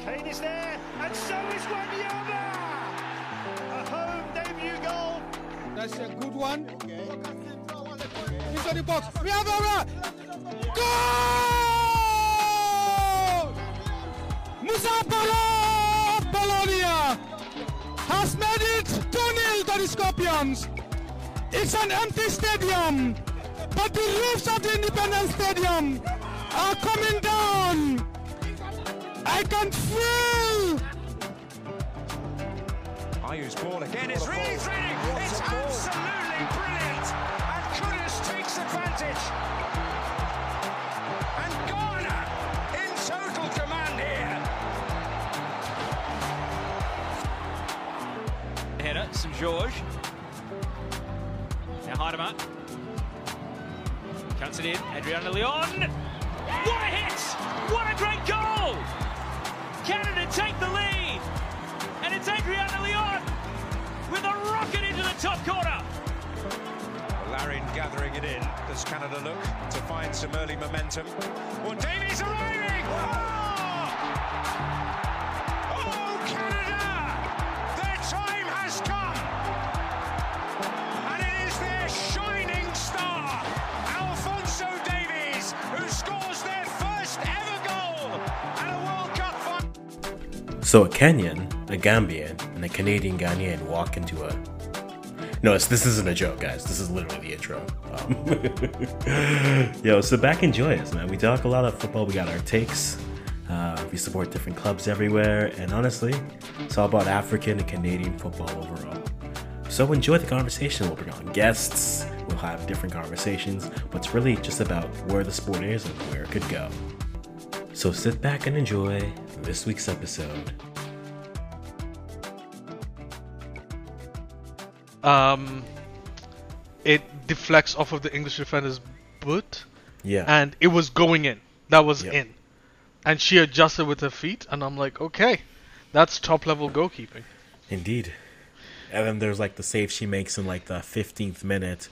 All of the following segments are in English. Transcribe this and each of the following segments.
Kane is there, and so is Wanyama! A home debut goal. That's a good one. Into the box. We have a goal! Musa Bologna has made it 2-0 to the Scorpions. It's an empty stadium, but the roofs of the Independence Stadium are coming down. I can feel Ayew's ball again. It's really thrilling. It's absolutely brilliant. And Kudus takes advantage. And Ghana in total command here. Header, St George. Now Heidemann. Counts it in. Adriana Leon. What a hit! What a great goal! Canada take the lead. And it's Adriana Leon with a rocket into the top corner. Larin gathering it in. Does Canada look to find some early momentum? Well, Davies arriving! Oh! So a Kenyan, a Gambian, and a Canadian Ghanaian walk into a. No, this isn't a joke, guys. This is literally the intro. Um, yo, so back and enjoy us, man. We talk a lot of football. We got our takes. Uh, we support different clubs everywhere, and honestly, it's all about African and Canadian football overall. So enjoy the conversation. We'll bring on guests. We'll have different conversations, but it's really just about where the sport is and where it could go. So sit back and enjoy this week's episode. um, it deflects off of the English defender's boot, Yeah. and it was going in. That was Yep. in, and she adjusted with her feet, and I'm like, okay, that's top level goalkeeping. Indeed. And then there's like the save she makes in like the 15th minute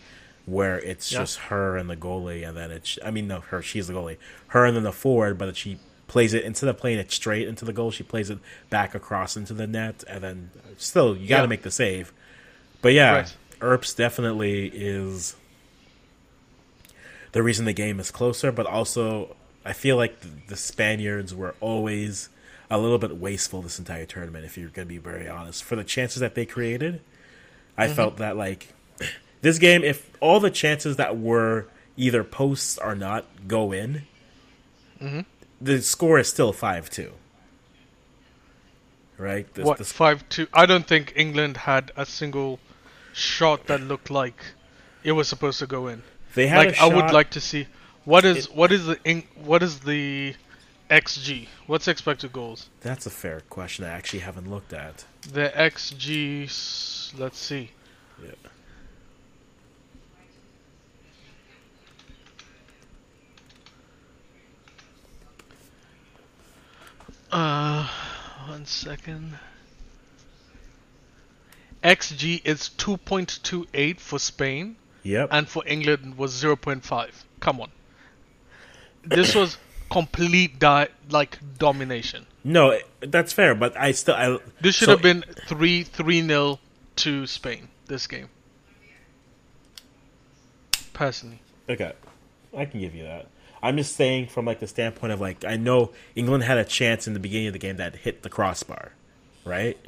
where it's Yeah. just her and the goalie. And then it's, I mean, no, her, she's the goalie. Her and then the forward, but she plays it, instead of playing it straight into the goal, she plays it back across into the net. And then still, you got to Yeah. make the save. But yeah, Right. Earps definitely is the reason the game is closer, but also I feel like the, the Spaniards were always a little bit wasteful this entire tournament. If you're going to be very honest, for the chances that they created, I mm-hmm. felt that like this game, if all the chances that were either posts or not go in, mm-hmm. The score is still five two. Right? What the- five two? I don't think England had a single shot that looked like it was supposed to go in. they had like I would like to see what is It- what is the what is the XG? What's expected goals? That's a fair question. I actually haven't looked at. The XG. Let's see. Yeah. Uh, one second. XG is 2.28 for Spain, Yep. and for England was 0.5. Come on. This was complete di- like domination. no, that's fair, but I still I This should so- have been 3 3 0 to Spain this game. Personally. Okay, I can give you that. I'm just saying from like the standpoint of like I know England had a chance in the beginning of the game that hit the crossbar, right?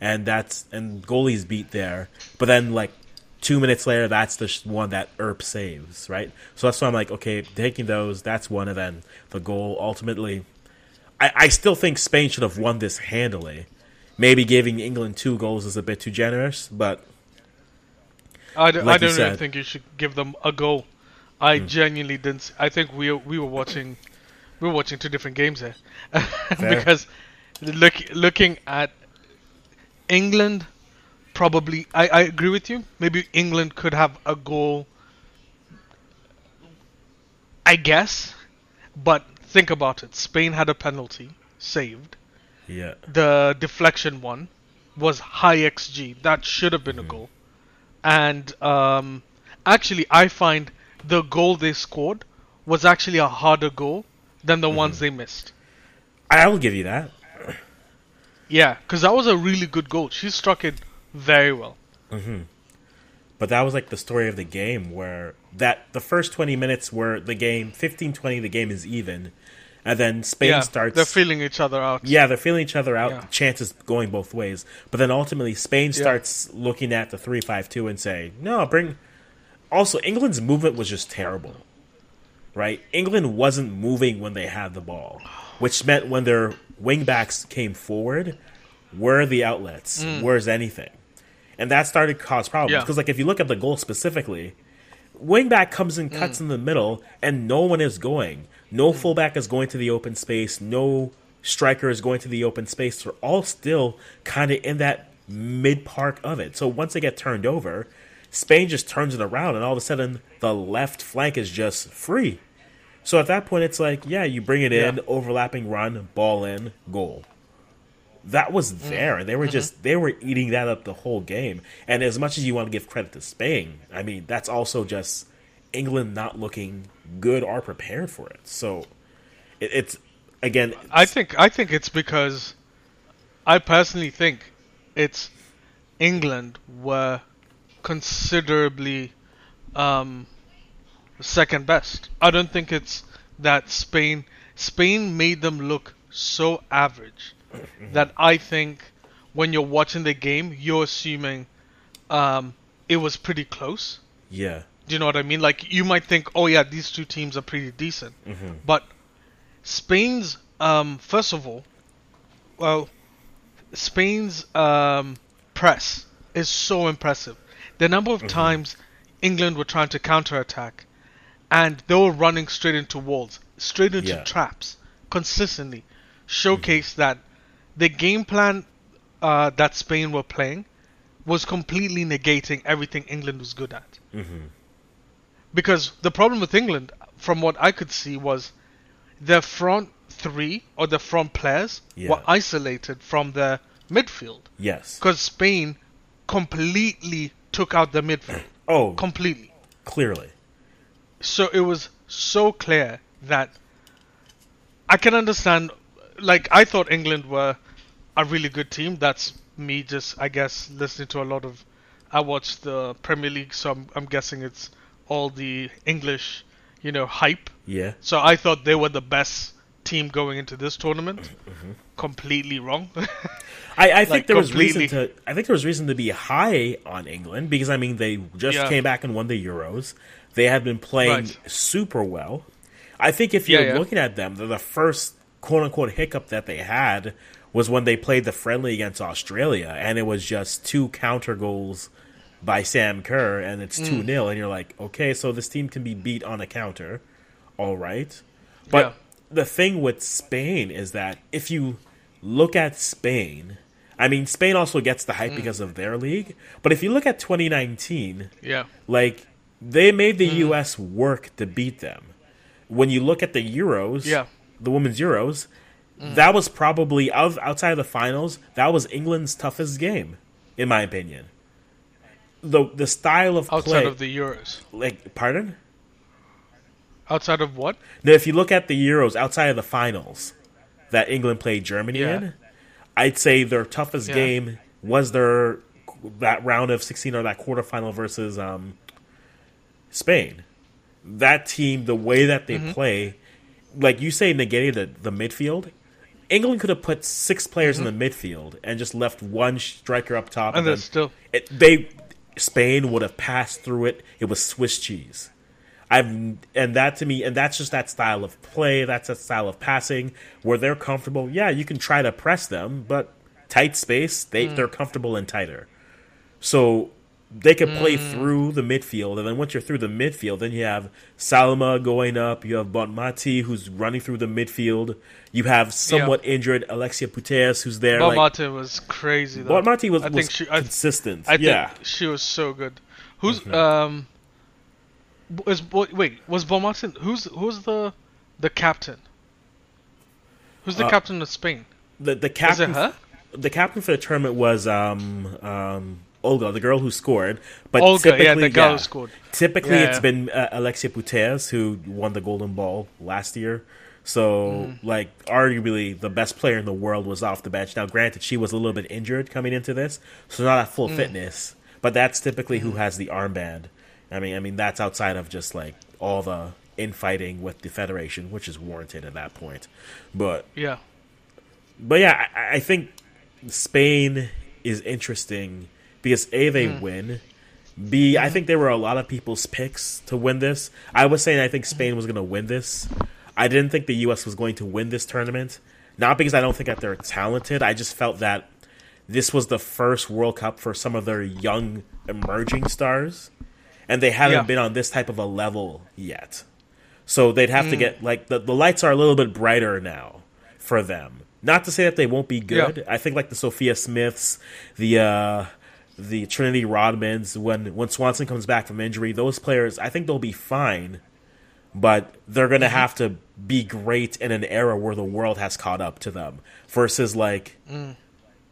And that's and goalies beat there, but then like two minutes later, that's the one that Erp saves, right? So that's why I'm like, okay, taking those, that's one, and then the goal ultimately. I, I still think Spain should have won this handily. Maybe giving England two goals is a bit too generous, but I, d- Like I don't said. Think you should give them a goal. I genuinely didn't. I think we we were watching we were watching two different games there, because look looking at England probably I, I agree with you. Maybe England could have a goal. I guess, but think about it. Spain had a penalty saved. yeah, The deflection one was high XG. That should have been a goal. And um, actually, I find the goal they scored was actually a harder goal than the mm-hmm. ones they missed. I will give you that. Yeah, because that was a really good goal. She struck it very well. Mm-hmm. But that was like the story of the game where that the first 20 minutes were the game 15-20 the game is even and then Spain yeah, starts they're feeling each other out. Yeah, they're feeling each other out. Yeah. Chances going both ways. But then ultimately, Spain starts looking at the three-five-two and say, "No, bring." Also, England's movement was just terrible. Right? England wasn't moving when they had the ball, which meant when their wingbacks came forward, where are the outlets? Where's anything? And that started to cause problems Mm. Yeah. because, like, if you look at the goal specifically, wingback comes and cuts Mm. in the middle, and no one is going. No fullback is going to the open space. No striker is going to the open space. They're all still kind of in that mid park of it. So once they get turned over, Spain just turns it around, and all of a sudden the left flank is just free. So at that point, it's like, yeah, you bring it in, Yeah. overlapping run, ball in, goal. That was mm. there, and they were mm-hmm. just they were eating that up the whole game. And as much as you want to give credit to Spain, I mean that's also just England not looking good or prepared for it. So it, it's again, I think I think it's because I personally think it's England were considerably um, second best. I don't think it's that Spain Spain made them look so average that I think when you're watching the game, you're assuming um, it was pretty close. yeah, Do you know what I mean? Like you might think, oh yeah, these two teams are pretty decent, but Spain's um, first of all, well, Spain's um, press is so impressive. The number of mm-hmm. times England were trying to counterattack, and they were running straight into walls, straight into Yeah. traps, consistently, mm-hmm. showcase that the game plan uh, that Spain were playing was completely negating everything England was good at. Mm-hmm. Because the problem with England, from what I could see, was their front three or the front players Yeah. were isolated from the midfield. yes. Because Spain completely took out the midfield. Oh, completely. clearly, So it was so clear that I can understand. Like I thought England were a really good team. That's me just, I guess, listening to a lot of. I watch the Premier League, so I'm, I'm guessing it's all the English, you know, hype. yeah. So I thought they were the best team going into this tournament. Mm-hmm. Completely wrong. I, I think Like, there was reason to. I think there was reason to be high on England because I mean they just Yeah. came back and won the Euros. They had been playing Right. super well. I think if you're yeah. looking at them, the, first quote unquote hiccup that they had was when they played the friendly against Australia, and it was just two counter goals by Sam Kerr, and it's Mm. two 0 and you're like, okay, so this team can be beat on a counter, all right. But Yeah. The thing with Spain is that if you look at Spain, I mean, Spain also gets the Mm. hype because of their league. But if you look at 2019, yeah. like they made the Mm. U.S. work to beat them. When you look at the Euros, Yeah. Mm. the women's Euros, that was probably of outside of the finals. That was England's toughest game, in my opinion. The the style of Outside play, of the Euros. like, pardon. Outside of what? Now, if you look at the Euros outside of the finals that England played Germany Yeah. in, I'd say their toughest Yeah. game was their that round of 16 or that quarterfinal versus um, Spain. That team, the way that Mm-hmm. they play, like you say, negated the, the midfield. England could have put six players in the midfield and just left one striker up top, Mm-hmm. And then still. it, they Spain would have passed through it. It was Swiss cheese. I've and that to me, and that's just that style of play. That's that style of passing where they're comfortable. Yeah, you can try to press them, but tight space, they they're comfortable and tighter. So they could play through the midfield, and then once you're through the midfield, then you have Salma going up. You have Bonmati who's running through the midfield. You have somewhat injured Alexia Putellas who's there. Bob like, was crazy though. Bonmati was, I was think she. I, consistent. I think yeah. Mm-hmm. she was so good. Who's um? Was wait was Bob Who's who's the the captain? Who's the Uh, captain of Spain? the the captain. Is it her? the captain for the tournament was um um Olga, the girl who scored. But Olga, yeah, typically, the girl who scored. Typically, Yeah, it's yeah. been uh, Alexia Putellas who won the Golden Ball last year. So, like, arguably the best player in the world was off the bench. Now, granted, she was a little bit injured coming into this, so not at full fitness. But that's typically who has the armband. I mean, I mean that's outside of just like all the infighting with the federation, which is warranted at that point. But Yeah. but yeah, I, I think Spain is interesting because a they hmm. win. B I think there were a lot of people's picks to win this. I was saying I think Spain was going to win this. I didn't think the U.S. was going to win this tournament. Not because I don't think that they're talented. I just felt that this was the first World Cup for some of their young emerging stars, and they haven't Yeah. been on this type of a level yet. So they'd have to mm. get like the the lights are a little bit brighter now for them. Not to say that they won't be good. Yeah. I think like the Sophia Smiths, the uh the Trinity Rodmans, when when Swanson comes back from injury, those players I think they'll be fine. But they're gonna mm-hmm. have to be great in an era where the world has caught up to them. Versus like mm.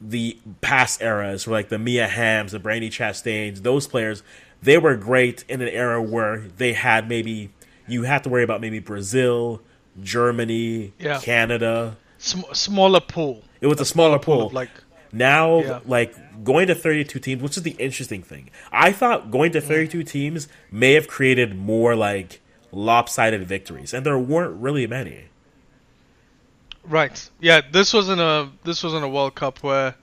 the past eras, where like the Mia Hamms, the Brandi Chastains, those players, they were great in an era where they had maybe you had to worry about maybe Brazil, Germany, Yeah. Canada. Sm- smaller pool. It was a smaller pool. of, like- now, Yeah. like going to 32 teams, which is the interesting thing. I thought going to mm. 32 teams may have created more like lopsided victories, and there weren't really many. Right. Yeah. This wasn't a this wasn't a World Cup where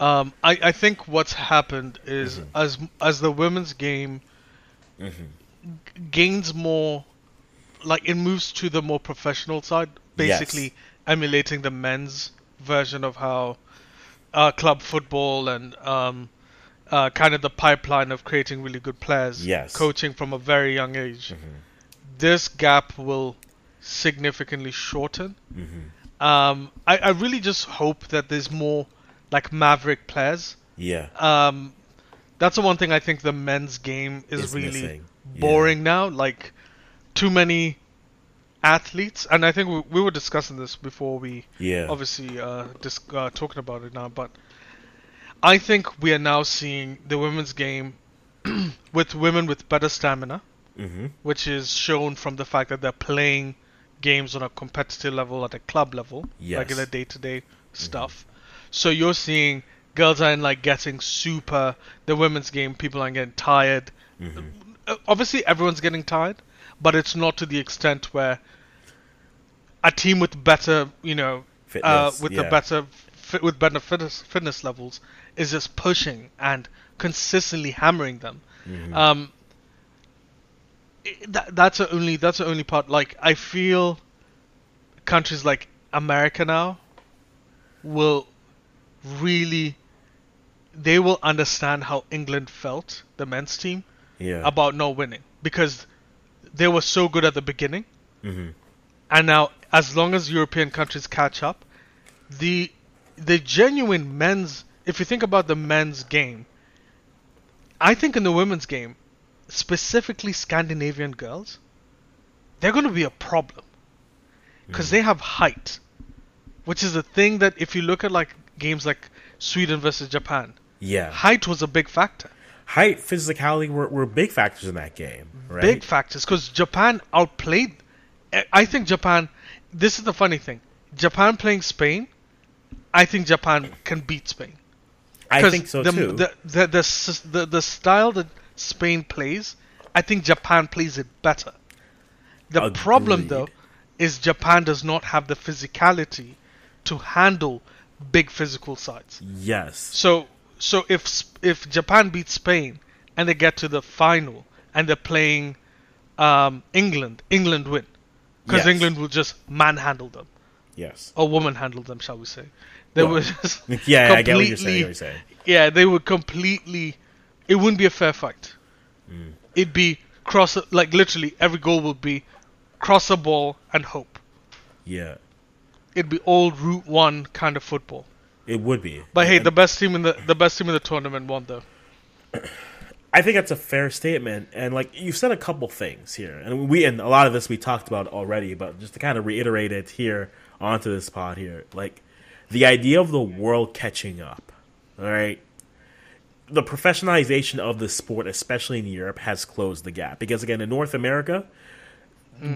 um, I I think what's happened is Mm-hmm. as as the women's game g- gains more like it moves to the more professional side, basically Yes. emulating the men's version of how uh, club football and um, uh, kind of the pipeline of creating really good players, Yes. Mm-hmm. coaching from a very young age. This gap will significantly shorten. Mm-hmm. Um, I, I really just hope that there's more like maverick players. Yeah, Um, that's the one thing I think the men's game is Is really. Yeah. boring now. Like too many athletes, and I think we, we were discussing this before we Yeah. obviously uh, dis- uh, talking about it now. But I think we are now seeing the women's game with women with better stamina, Mhm. which is shown from the fact that they're playing games on a competitive level at a club level, Yes. regular day-to-day stuff. So you're seeing girls aren't like getting super. The women's game, people aren't getting tired. Uh, Obviously, everyone's getting tired, but it's not to the extent where a team with better, you know, uh, Fitness, with the better fit, with better fitness, fitness levels is just pushing and consistently hammering them. Mm-hmm. Um, that, that's the only that's the only part. Like I feel countries like America now will really they will understand how England felt the men's team yeah, about not winning. Because they were so good at the beginning, Mm-hmm. and now as long as European countries catch up, the the genuine men's if you think about the men's game, I think in the women's game, specifically Scandinavian girls, they're going to be a problem. Because they have height, which is a thing that if you look at like games like Sweden versus Japan, yeah. height was a big factor. Height, physicality were, were big factors in that game, right? big factors because Japan outplayed. I- think Japan. This is the funny thing. Japan playing Spain. I think Japan can beat Spain. I think so the, too. The, the, the, the, the style that Spain plays, I think Japan plays it better. The problem, though, is Japan does not have the physicality to handle big physical sides. yes, So so if if Japan beats Spain and they get to the final and they're playing um, England, England win because Yes. England will just manhandle them yes. or woman handle them, shall we say? They Well, would just Yeah, I get what you're saying. What you're saying. Yeah, they would completely. It wouldn't be a fair fight. Mm. It'd be cross like literally every goal would be cross a ball and hope. Yeah, It'd be old Route One kind of football. it would be. But hey, the best team in the the best team in the tournament won though. I think that's a fair statement, and like you've said a couple things here, and we and a lot of this we talked about already, but just to kind of reiterate it here onto this pod here, like the idea of the world catching up. All right, the professionalization of the sport, especially in Europe, has closed the gap because again in North America,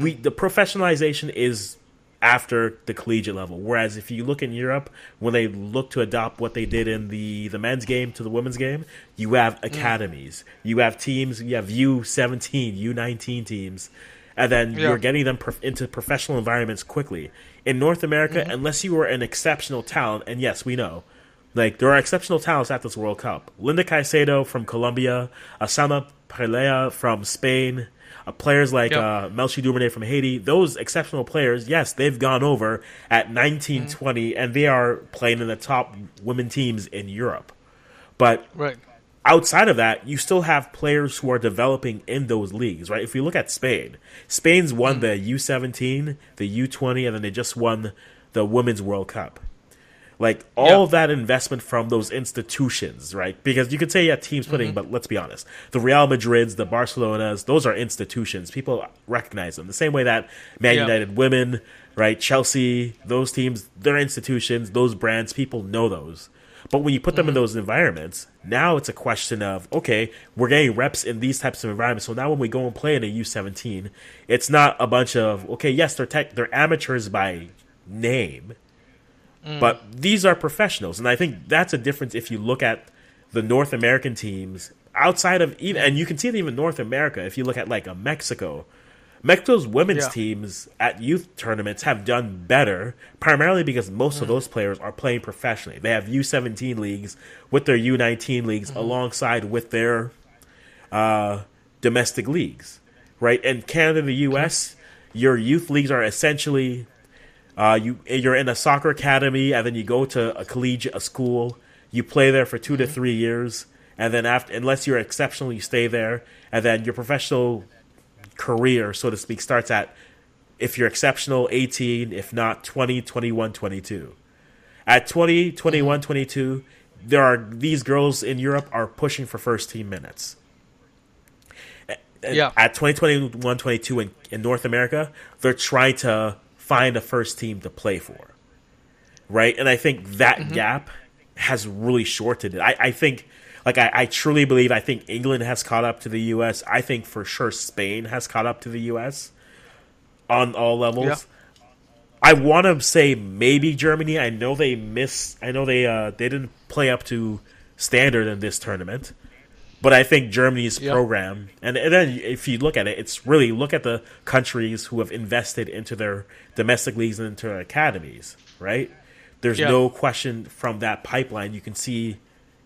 we the professionalization is after the collegiate level. Whereas if you look in Europe, when they look to adopt what they did in the the men's game to the women's game, you have mm. academies, you have teams, you have U seventeen, U nineteen teams, and then Yeah. you're getting them prof- into professional environments quickly. In North America, mm-hmm. unless you were an exceptional talent, and yes, we know. Like there are exceptional talents at this World Cup. Linda Caicedo from Colombia, Salma Paralluelo from Spain, uh, players like Yep. uh, Melchie from Haiti. Those exceptional players, yes, they've gone over at 19, 20, and they are playing in the top women teams in Europe. But Right. outside of that, you still have players who are developing in those leagues, right? If you look at Spain, Spain's won the U17, the U20, and then they just won the Women's World Cup. Like all Yeah. of that investment from those institutions, right? Because you could say yeah, teams putting, mm-hmm. but let's be honest, the Real Madrids, the Barcelonas, those are institutions. People recognize them the same way that Man Yeah. United women, right? Chelsea, those teams, they're institutions. Those brands, people know those. But when you put them in mm-hmm. those environments, now it's a question of okay, we're getting reps in these types of environments. So now when we go and play in a U seventeen, it's not a bunch of okay, yes, they're tech, they're amateurs by name, Mm. but these are professionals, and I think that's a difference if you look at the North American teams outside of even, and you can see it even North America. If you look at like a Mexico, Mexico's women's Yeah. teams at youth tournaments have done better, primarily because most of mm. those players are playing professionally. They have U seventeen leagues with their U nineteen leagues mm-hmm. alongside with their uh, domestic leagues, right? And Canada and the U.S., your youth leagues are essentially uh, you you're in a soccer academy, and then you go to a collegiate, a school. You play there for 2 to three years, and then after, unless you're exceptional, you stay there, and then your professional career, so to speak, starts at if you're exceptional, 18, if not 20, 21, 22. At 20, 21, 22, there are these girls in Europe are pushing for first team minutes. Yeah. At 2021, 22 in, in North America, they're trying to find a first team to play for. Right? And I think that gap has really shortened it. I, I think, like, I, I truly believe, I think England has caught up to the U.S. I think for sure Spain has caught up to the U.S. on all levels. Yeah. I want to say maybe Germany. I know they miss. I know they uh, they didn't play up to standard in this tournament, but I think Germany's Yeah. program, and, and then if you look at it, it's really look at the countries who have invested into their domestic leagues and into their academies. Right? There's Yeah. no question from that pipeline. You can see,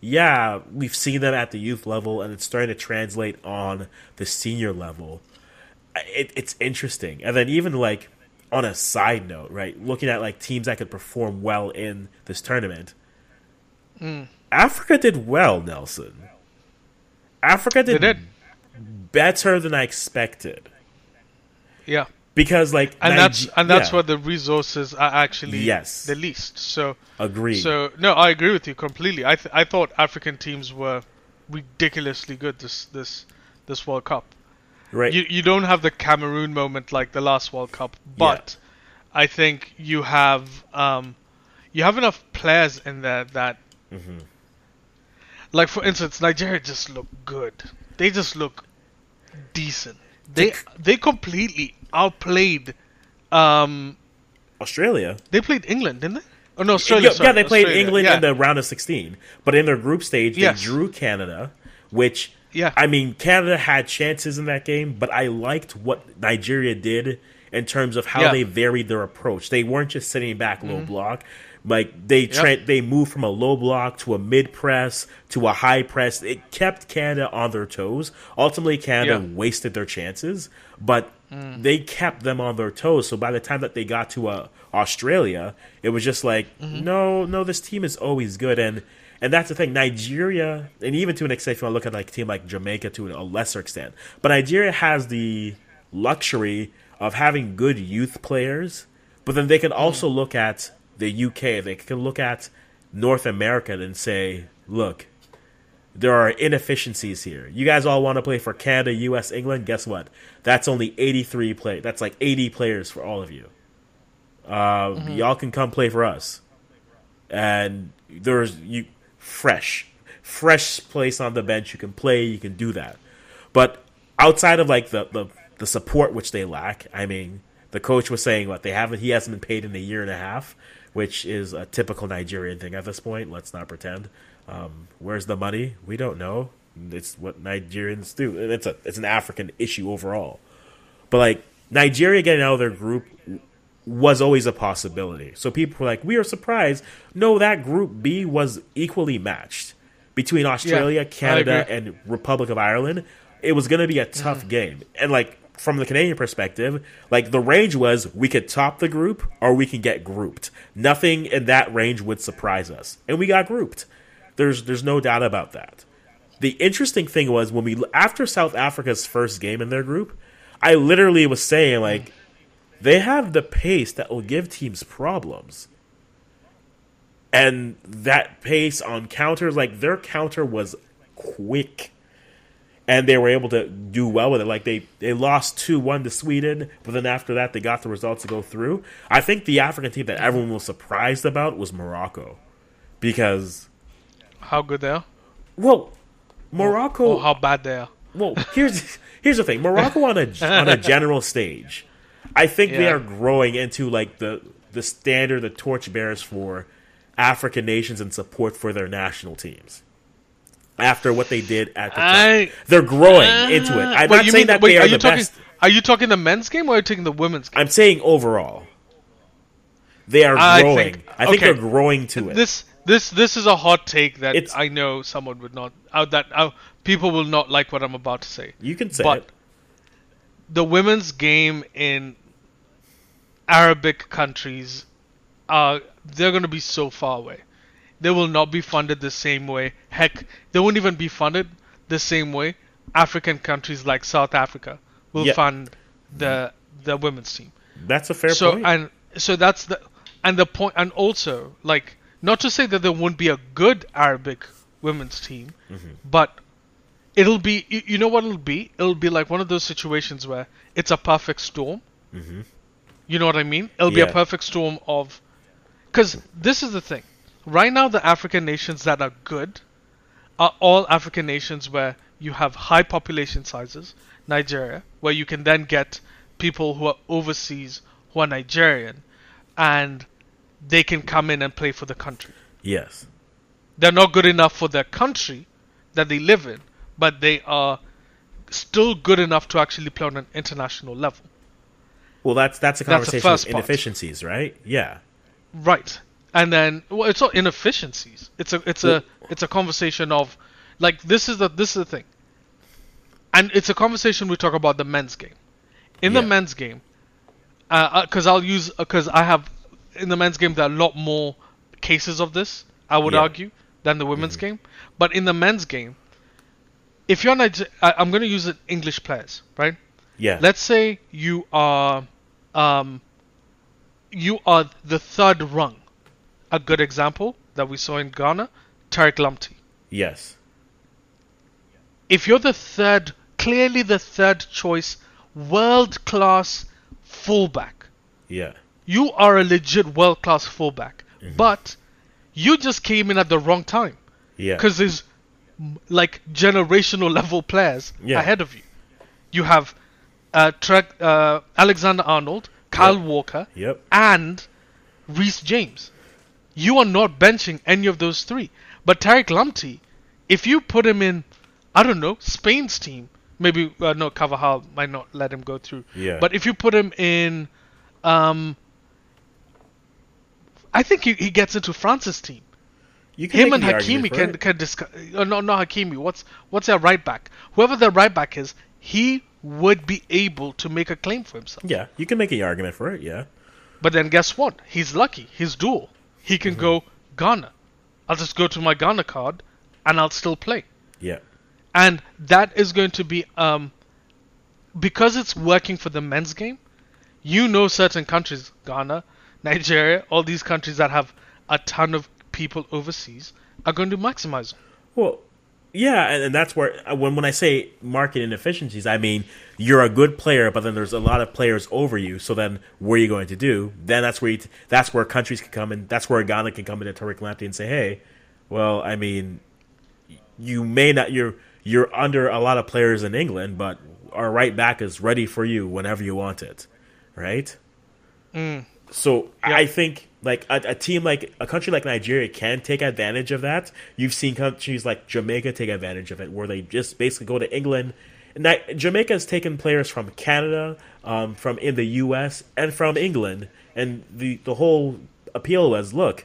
yeah, we've seen them at the youth level, and it's starting to translate on the senior level it, it's interesting. And then even like on a side note, right, looking at like teams that could perform well in this tournament, Hmm. Africa did well, Nelson. Africa did, did. better than I expected Yeah. because like And that's Nige- and that's yeah, where the resources are actually Yes. the least. So agreed. so no, I agree with you completely. I th- I thought African teams were ridiculously good this this this World Cup. right, You you don't have the Cameroon moment like the last World Cup, but I think you have um you have enough players in there that Mm-hmm. Like for instance Nigeria just look good. They just look decent. They they completely outplayed um Australia. they played England, didn't they? Oh no, Yeah, Australia. yeah, sorry, they played Australia, England yeah. in the round of 16, but in their group stage, Yes. they drew Canada, which Yeah. I mean, Canada had chances in that game, but I liked what Nigeria did in terms of how Yeah. Mm-hmm. they varied their approach. They weren't just sitting back low block. Like they tra- they moved from a low block to a mid press to a high press. It kept Canada on their toes. Ultimately, Canada Yeah. wasted their chances, but mm. they kept them on their toes. So by the time that they got to uh, Australia, it was just like, mm-hmm. no, no, this team is always good, and and that's the thing. Nigeria, and even to an extent, if you want to look at like a team like Jamaica to a lesser extent, but Nigeria has the luxury of having good youth players, but then they can mm. also look at the UK, they can look at North America and say, look, there are inefficiencies here. You guys all want to play for Canada, US, England. Guess what? That's only 83 play. That's like 80 players for all of you. Uh, Y'all can come play for us. And there's you fresh, fresh place on the bench. You can play. You can do that. But outside of like the the, the support which they lack, I mean, the coach was saying what they haven't he hasn't been paid in a year and a half, which is a typical Nigerian thing at this point. Let's not pretend. Um, where's the money? We don't know. It's what Nigerians do. It's a it's an African issue overall. But like Nigeria getting out of their group was always a possibility. So people were like, we are surprised. No, that group B was equally matched between Australia, I Canada, and Republic of Ireland. It was going to be a tough game. And like from the Canadian perspective, like the range was we could top the group or we can get grouped. Nothing in that range would surprise us. And we got grouped. There's there's no doubt about that. The interesting thing was when we after South Africa's first game in their group, I literally was saying like they have the pace that will give teams problems. And that pace on counters, like their counter was quick. And they were able to do well with it. Like they, they lost 2 1 to Sweden, but then after that, they got the results to go through. I think the African team that everyone was surprised about was Morocco. Because, How good they are, well, Morocco. or how bad they are. Well, here's here's the thing. Morocco on a on a general stage, I think they are growing into like the the standard, the torchbearers for African nations and support for their national teams. After what they did at the time, I- they're growing into it. I'm not saying mean- that wait, they are, are you the talking? best. Are you talking the men's game or are you taking the women's game? I'm saying overall, they are I growing. think- I think okay. they're growing to it. This this this is a hot take that It's- I know someone would not. Uh, that uh, people will not like what I'm about to say. you can say but it. the women's game in Arabic countries, uh, they're going to be so far away. They will not be funded the same way. Heck, they won't even be funded the same way African countries like South Africa will Yeah. fund the the women's team. That's a fair so point. and so that's the and the point and also like not to say that there won't be a good Arabic women's team, Mm-hmm. but it'll be you, you know what it'll be? It'll be like one of those situations where it's a perfect storm. You know what I mean? It'll be Mm-hmm. A perfect storm of because this is the thing. Right now, the African nations that are good are all African nations where you have high population sizes. Nigeria, where you can then get people who are overseas who are Nigerian, and they can come in and play for the country. yes. They're not good enough for their country that they live in, but they are still good enough to actually play on an international level. Well, that's that's a That's conversation of part. inefficiencies, right? Yeah. Right. And then well it's all inefficiencies. It's a it's a it's a conversation of like this is the this is the thing. And it's a conversation we talk about the men's game. In the men's game, uh, uh, because I'll use uh, because I have in the men's game there are a lot more cases of this. I would Yeah. argue than the women's mm-hmm. game. But in the men's game, if you're Niger- I, I'm going to use it English players, right? Yeah. Let's say you are, um, you are the third rung. A good example that we saw in Ghana, Tariq Lamptey. yes. If you're the third, clearly the third choice, world class fullback, Yeah. you are a legit world class fullback, but you just came in at the wrong time Yeah. because there's like generational level players Yeah. ahead of you. You have uh, Trek, uh, Alexander Arnold, Kyle Yep. Walker, Yep. and Reece James. You are not benching any of those three. But Tariq Lamptey, if you put him in, I don't know, Spain's team, maybe uh, no, Carvajal might not let him go through. Yeah. But if you put him in, um, I think he, he gets into France's team. You can Him and Hakimi can it. can discuss. Uh, no, not Hakimi. What's what's their right back? Whoever their right back is, he would be able to make a claim for himself. Yeah, you can make the argument for it. Yeah. But then guess what? He's lucky. He's dual. He can go Ghana. I'll just go to my Ghana card, and I'll still play. Yeah. And that is going to be um, because it's working for the men's game. You know, certain countries, Ghana, Nigeria, all these countries that have a ton of people overseas are going to maximize. Well, yeah, and, and that's where uh, when when I say market inefficiencies, I mean you're a good player, but then there's a lot of players over you. So then, what are you going to do? Then that's where you t- that's where countries can come in. That's where Ghana can come into Tariq Lamptey and say, "Hey, well, I mean, you may not you're you're under a lot of players in England, but our right back is ready for you whenever you want it, right?" So I think like a, a team like a country like Nigeria can take advantage of that. You've seen countries like Jamaica take advantage of it, where they just basically go to England. And that, Jamaica has taken players from Canada, um, from in the U.S. and from England, and the the whole appeal was, look,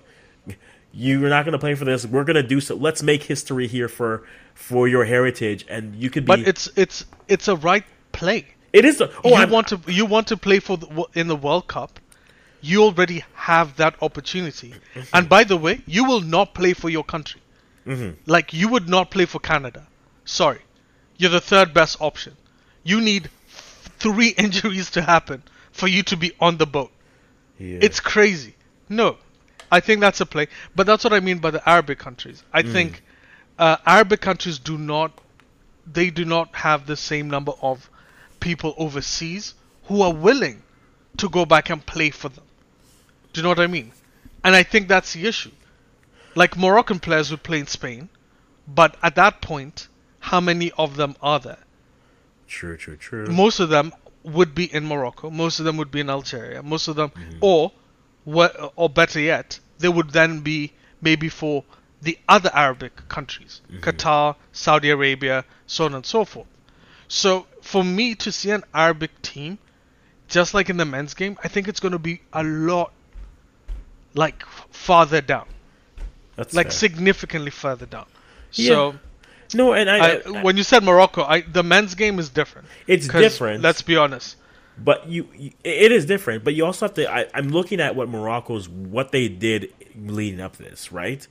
you're not going to play for this. We're going to do so. Let's make history here for for your heritage, and you could be. But it's it's it's a right play. it is. Oh, you I'm- want to you want to play for the, in the World Cup. You already have that opportunity. Mm-hmm. And by the way, you will not play for your country. Mm-hmm. Like you would not play for Canada. Sorry, you're the third best option. You need three injuries to happen for you to be on the boat. Yeah. It's crazy. No, I think that's a play. But that's what I mean by the Arabic countries. I Mm. think uh, Arabic countries do not, they do not have the same number of people overseas who are willing to go back and play for them. Do you know what I mean? And I think that's the issue. Like Moroccan players would play in Spain, but at that point, how many of them are there? true, true, true. most of them would be in Morocco. Most of them would be in Algeria. Most of them, mm-hmm. or what, or better yet, they would then be maybe for the other Arabic countries, mm-hmm. Qatar, Saudi Arabia, so on and so forth. So for me to see an Arabic team, just like in the men's game, I think it's going to be a lot like farther down, That's like fair. significantly further down. Yeah. So. no, and I, I, I- when you said Morocco, I, the men's game is different. It's different. Let's be honest. but you, you- it is different. But you also have to. I, I'm looking at what Morocco's what they did leading up to this, right?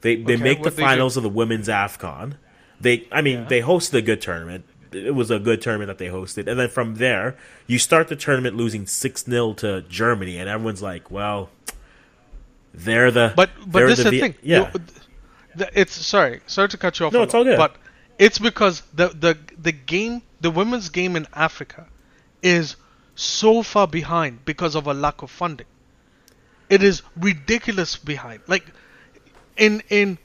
They they Okay, make the what'd they do? finals of the women's Afcon. They, I mean, they hosted a good tournament. It was a good tournament that they hosted, and then from there, you start the tournament losing six 0 to Germany, and everyone's like, "Well, they're the But but this is the Vi- thing. yeah." It's sorry, sorry to cut you off. No, it's all good. But it's because the the the game, the women's game in Africa, is so far behind because of a lack of funding. It is ridiculous behind. Like in in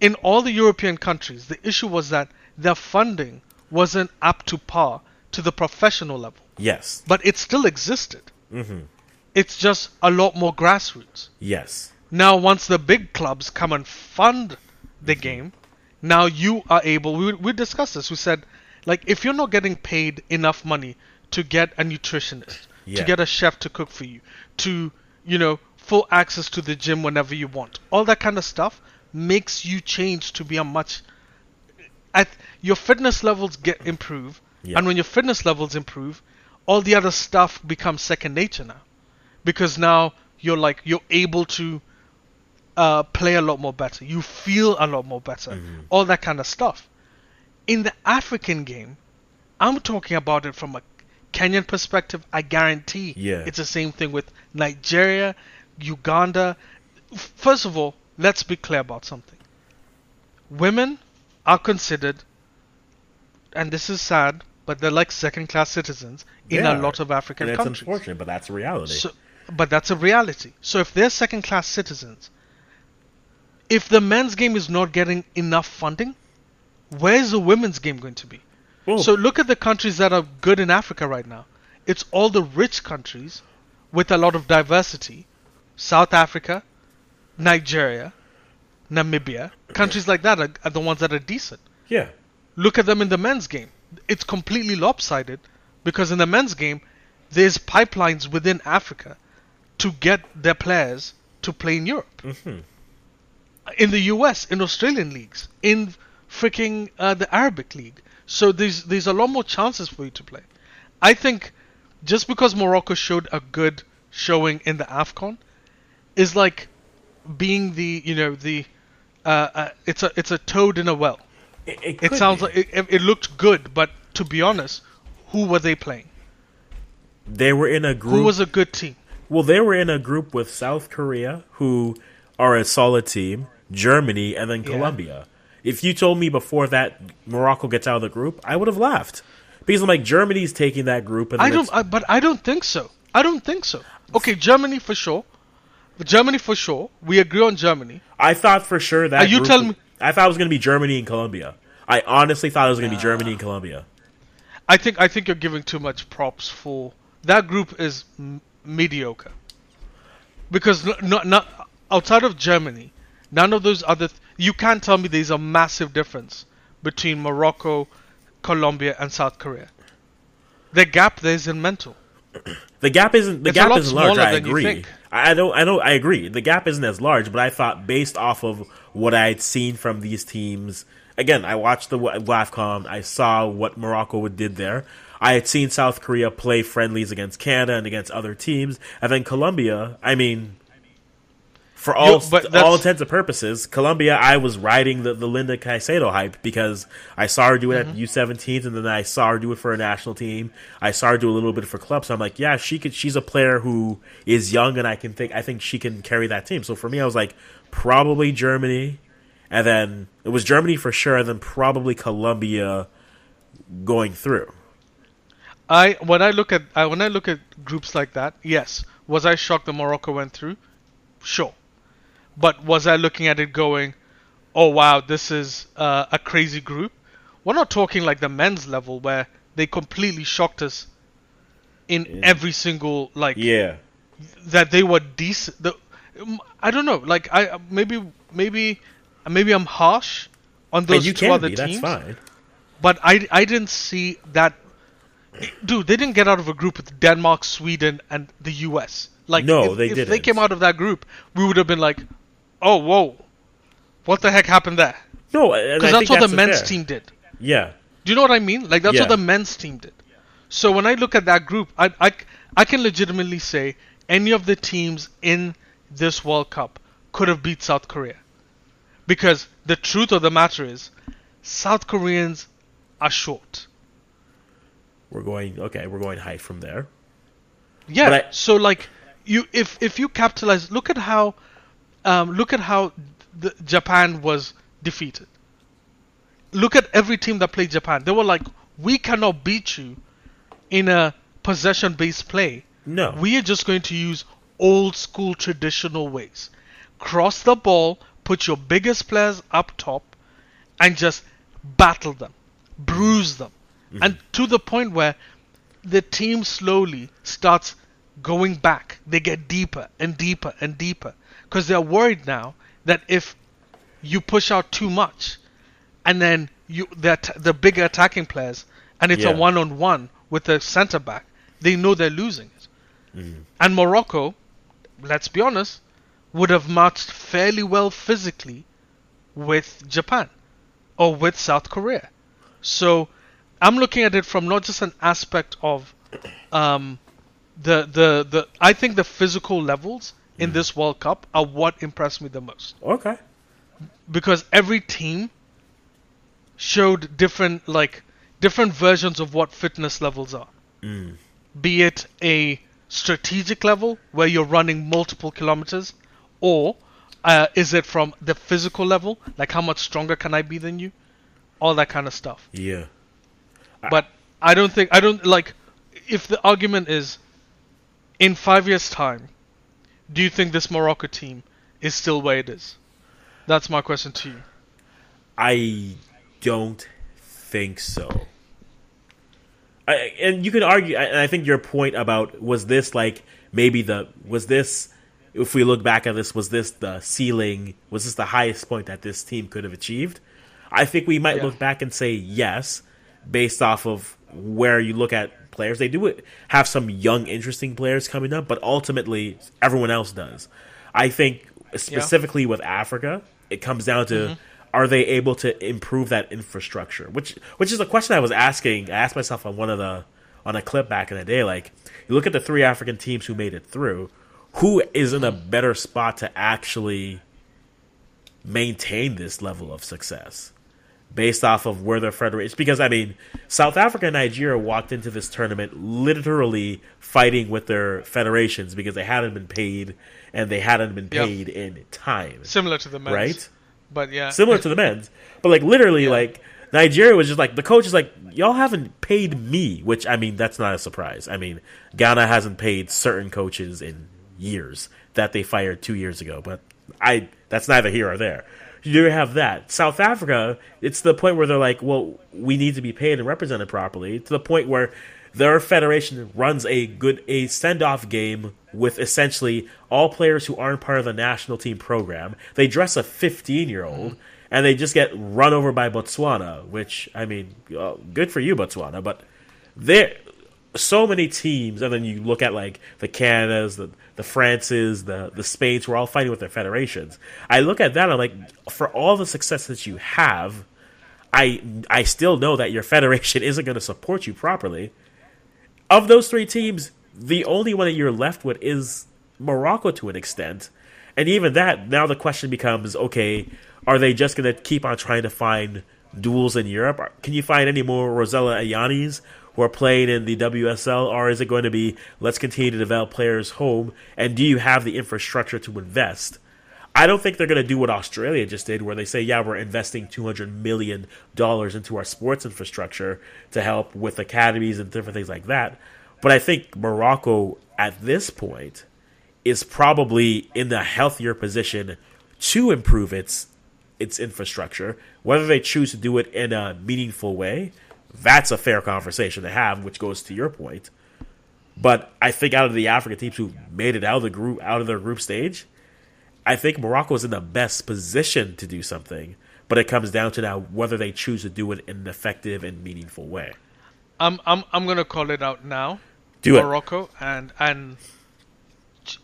in all the European countries, the issue was that their funding wasn't up to par to the professional level. yes, But it still existed. Mm-hmm. It's just a lot more grassroots. yes, Now, once the big clubs come and fund the mm-hmm. game, now you are able. We, we discussed this. We said, like, if you're not getting paid enough money to get a nutritionist, Yeah. to get a chef to cook for you, to, you know, full access to the gym whenever you want, all that kind of stuff makes you change to be a much. At your fitness levels get mm. improve, Yeah. and when your fitness levels improve, all the other stuff becomes second nature now, because now you're like you're able to uh, play a lot more better. You feel a lot more better. Mm-hmm. All that kind of stuff. In the African game, I'm talking about it from a Kenyan perspective. I guarantee Yeah. it's the same thing with Nigeria, Uganda. First of all, let's be clear about something. Women are considered, and this is sad, but they're like second class citizens in Yeah. a lot of African and countries. unfortunate, but that's reality. So, but that's a reality. So if they're second class citizens, if the men's game is not getting enough funding, where's the women's game going to be? Well, So look at the countries that are good in Africa right now. It's all the rich countries with a lot of diversity. South Africa, Nigeria, Namibia, countries like that are, are the ones that are decent yeah, look at them in the men's game. It's completely lopsided because in the men's game, there's pipelines within Africa to get their players to play in Europe. In the US, in Australian leagues, in freaking uh, the Arabic League. So there's there's a lot more chances for you to play. I think just because Morocco showed a good showing in the Afcon is like being the you know the uh, uh, it's a it's a toad in a well. it, It could sounds be. like it, it it looked good, but to be honest, who were they playing? they were in a group. Who was a good team? Well, they were in a group with South Korea, who are a solid team, Germany, and then Yeah. Colombia. If you told me before that Morocco gets out of the group, I would have laughed because I'm like Germany's taking that group. And I don't, I, but I don't think so. I don't think so. Okay, Germany for sure. Germany for sure. We agree on Germany. I thought for sure that Are you telling me- I thought it was going to be Germany and Colombia. I honestly thought it was going to be Germany and Colombia. I think I think you're giving too much props for that group. Is mediocre. Because no, no, not outside of Germany, none of those other. Th- you can't tell me there's a massive difference between Morocco, Colombia, and South Korea. The gap there is in mental. The gap isn't the It's gap isn't large. I agree. I don't. I don't. I agree. The gap isn't as large, but I thought based off of what I had seen from these teams. Again, I watched the WAFCON. I saw what Morocco did there. I had seen South Korea play friendlies against Canada and against other teams, and then Colombia. I mean, for all Yo, but all intents and purposes, Colombia. I was riding the, the Linda Caicedo hype because I saw her do it Mm-hmm. at U17s, and then I saw her do it for a national team. I saw her do a little bit for clubs. So I'm like, yeah, she could. She's a player who is young, and I can think. I think she can carry that team. So for me, I was like, probably Germany, and then it was Germany for sure, and then probably Colombia going through. I when I look at I, when I look at groups like that, yes, was I shocked that Morocco went through? Sure, but was I looking at it going, "Oh wow, this is uh, a crazy group"? We're not talking like the men's level where they completely shocked us in every single like Yeah, that they were decent. The, I don't know, like I maybe maybe maybe I'm harsh on those two other be. teams but I, I didn't see that. Dude, they didn't get out of a group with Denmark, Sweden, and the U.S. Like, No, if, they if they didn't. came out of that group, we would have been like, "Oh, whoa, what the heck happened there?" No, Because that's what the fair. men's team did. Yeah, Do you know what I mean? Like, that's what the men's team did. So when I look at that group, I, I, I can legitimately say any of the teams in this World Cup could have beat South Korea. Because the truth of the matter is, South Koreans are short. We're going. Okay, we're going high from there. Yeah. I- so like you if if you capitalize look at how um, look at how the, Japan was defeated. Look at every team that played Japan. They were like, we cannot beat you in a possession based play. No. We are just going to use old school traditional ways. Cross the ball, put your biggest players up top, and just battle them, bruise them. Mm-hmm. And to the point where the team slowly starts going back. They get deeper and deeper and deeper because they're worried now that if you push out too much, and then you the att- the bigger attacking players, and it's a one on one with the centre back, they know they're losing it. Mm-hmm. And Morocco, let's be honest, would have matched fairly well physically with Japan or with South Korea. So I'm looking at it from not just an aspect of um, the the the. I think the physical levels in this World Cup are what impressed me the most Okay. because every team showed different like different versions of what fitness levels are. Be it a strategic level where you're running multiple kilometers, or uh, is it from the physical level, like how much stronger can I be than you, all that kind of stuff. Yeah. But I don't think I don't like if the argument is in five years' time, do you think this Morocco team is still where it is? That's my question to you. I don't think so. I, and you can argue, and I think your point about was this like maybe the was this if we look back at this was this the ceiling was this the highest point that this team could have achieved? I think we might Yeah. look back and say yes, based off of where you look at players. They do have some young, interesting players coming up, but ultimately everyone else does. I think specifically with Africa, it comes down to mm-hmm. are they able to improve that infrastructure? Which which is a question I was asking. I asked myself on one of the on a clip back in the day. Like you look at the three African teams who made it through, who is in a better spot to actually maintain this level of success based off of where their federation because I mean South Africa and Nigeria walked into this tournament literally fighting with their federations because they hadn't been paid and they hadn't been Yeah. paid in time. Similar to the men's, Right? But yeah, Similar to the men's. But like literally like Nigeria was just like the coach is like, Y'all haven't paid me which I mean that's not a surprise. I mean Ghana hasn't paid certain coaches in years that they fired two years ago, but I that's neither here or there. You have that. South Africa, it's the point where they're like, well, we need to be paid and represented properly. To the point where their federation runs a good a send off game with essentially all players who aren't part of the national team program. They dress a 15 year old and they just get run over by Botswana, which I mean, uh, good for you, Botswana, but there so many teams, and then you look at like the Canadas, the the Frances, the the Spains, who are all fighting with their federations. I look at that, I'm like, for all the success that you have, I I still know that your federation isn't going to support you properly. Of those three teams, the only one that you're left with is Morocco to an extent, and even that now the question becomes: Okay, are they just going to keep on trying to find duals in Europe? Can you find any more Rosella Ayanes who are playing in the WSL, or is it going to be let's continue to develop players home? And do you have the infrastructure to invest? I don't think they're going to do what Australia just did, where they say, yeah, we're investing $200 million into our sports infrastructure to help with academies and different things like that. But I think Morocco at this point is probably in the healthier position to improve its its infrastructure. Whether they choose to do it in a meaningful way, that's a fair conversation to have, which goes to your point. But I think out of the African teams who made it out of the group out of their group stage, I think Morocco is in the best position to do something. But it comes down to now whether they choose to do it in an effective and meaningful way. I'm I'm I'm gonna call it out now. Do it. Morocco and and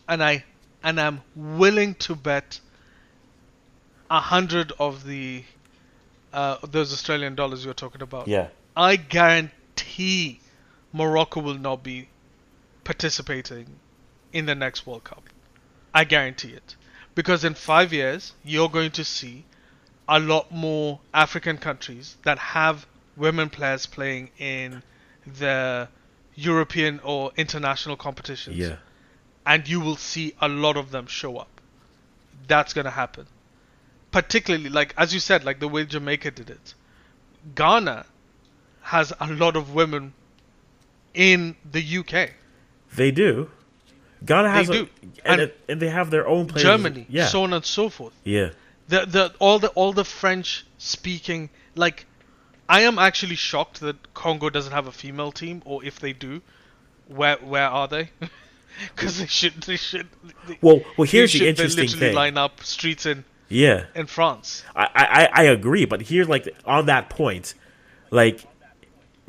and I and I'm willing to bet a hundred of the uh, those Australian dollars you're talking about. Yeah. I guarantee Morocco will not be participating in the next World Cup. I guarantee it. Because in five years, you're going to see a lot more African countries that have women players playing in the European or international competitions. Yeah. And you will see a lot of them show up. That's going to happen. Particularly, like, as you said, like the way Jamaica did it. Ghana has a lot of women in the UK. They do. Ghana has They a, do. and, And and they have their own players. Germany, yeah, so on and so forth. yeah, The the all the all the French speaking like I am actually shocked that Congo doesn't have a female team, or if they do, where where are they? Because they should they should. They, Well, well, here's the interesting literally thing. line up streets in yeah. in France. I, I, I agree, but here's like on that point, like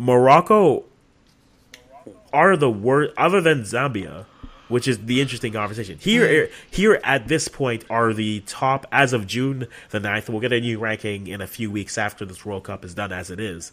Morocco are the worst other than Zambia, which is the interesting conversation. Here hmm. here at this point are the top as of June the 9th. We'll get a new ranking in a few weeks after this World Cup is done as it is.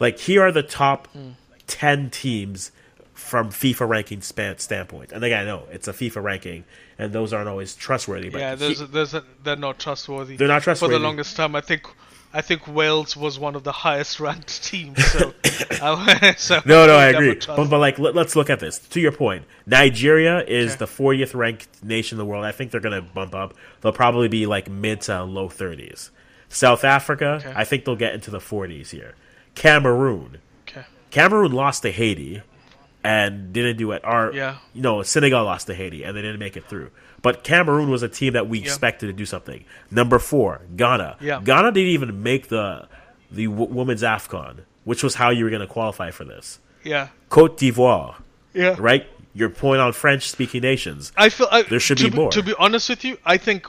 Like here are the top hmm. 10 teams from FIFA ranking span, standpoint. And again, I know it's a FIFA ranking and those aren't always trustworthy, but yeah, he- there's a, there's a, they're not trustworthy. They're not trustworthy For the longest time, I think I think Wales was one of the highest ranked teams. So, I, uh, so No, no, I agree. But, but like, let, us look at this. To your point, Nigeria is Okay. the 40th ranked nation in the world. I think they're going to bump up. They'll probably be like mid to low 30s. South Africa, Okay. I think they'll get into the 40s here. Cameroon, Okay. Cameroon lost to Haiti and didn't do it. Or, Yeah. you know, Senegal lost to Haiti and they didn't make it through. But Cameroon was a team that we Yeah. expected to do something. Number four, Ghana. Yeah. Ghana didn't even make the the w- women's AFCON, which was how you were going to qualify for this. Yeah. Cote d'Ivoire, Yeah. right? Your point on French-speaking nations. I feel I, There should to be more. To be honest with you, I think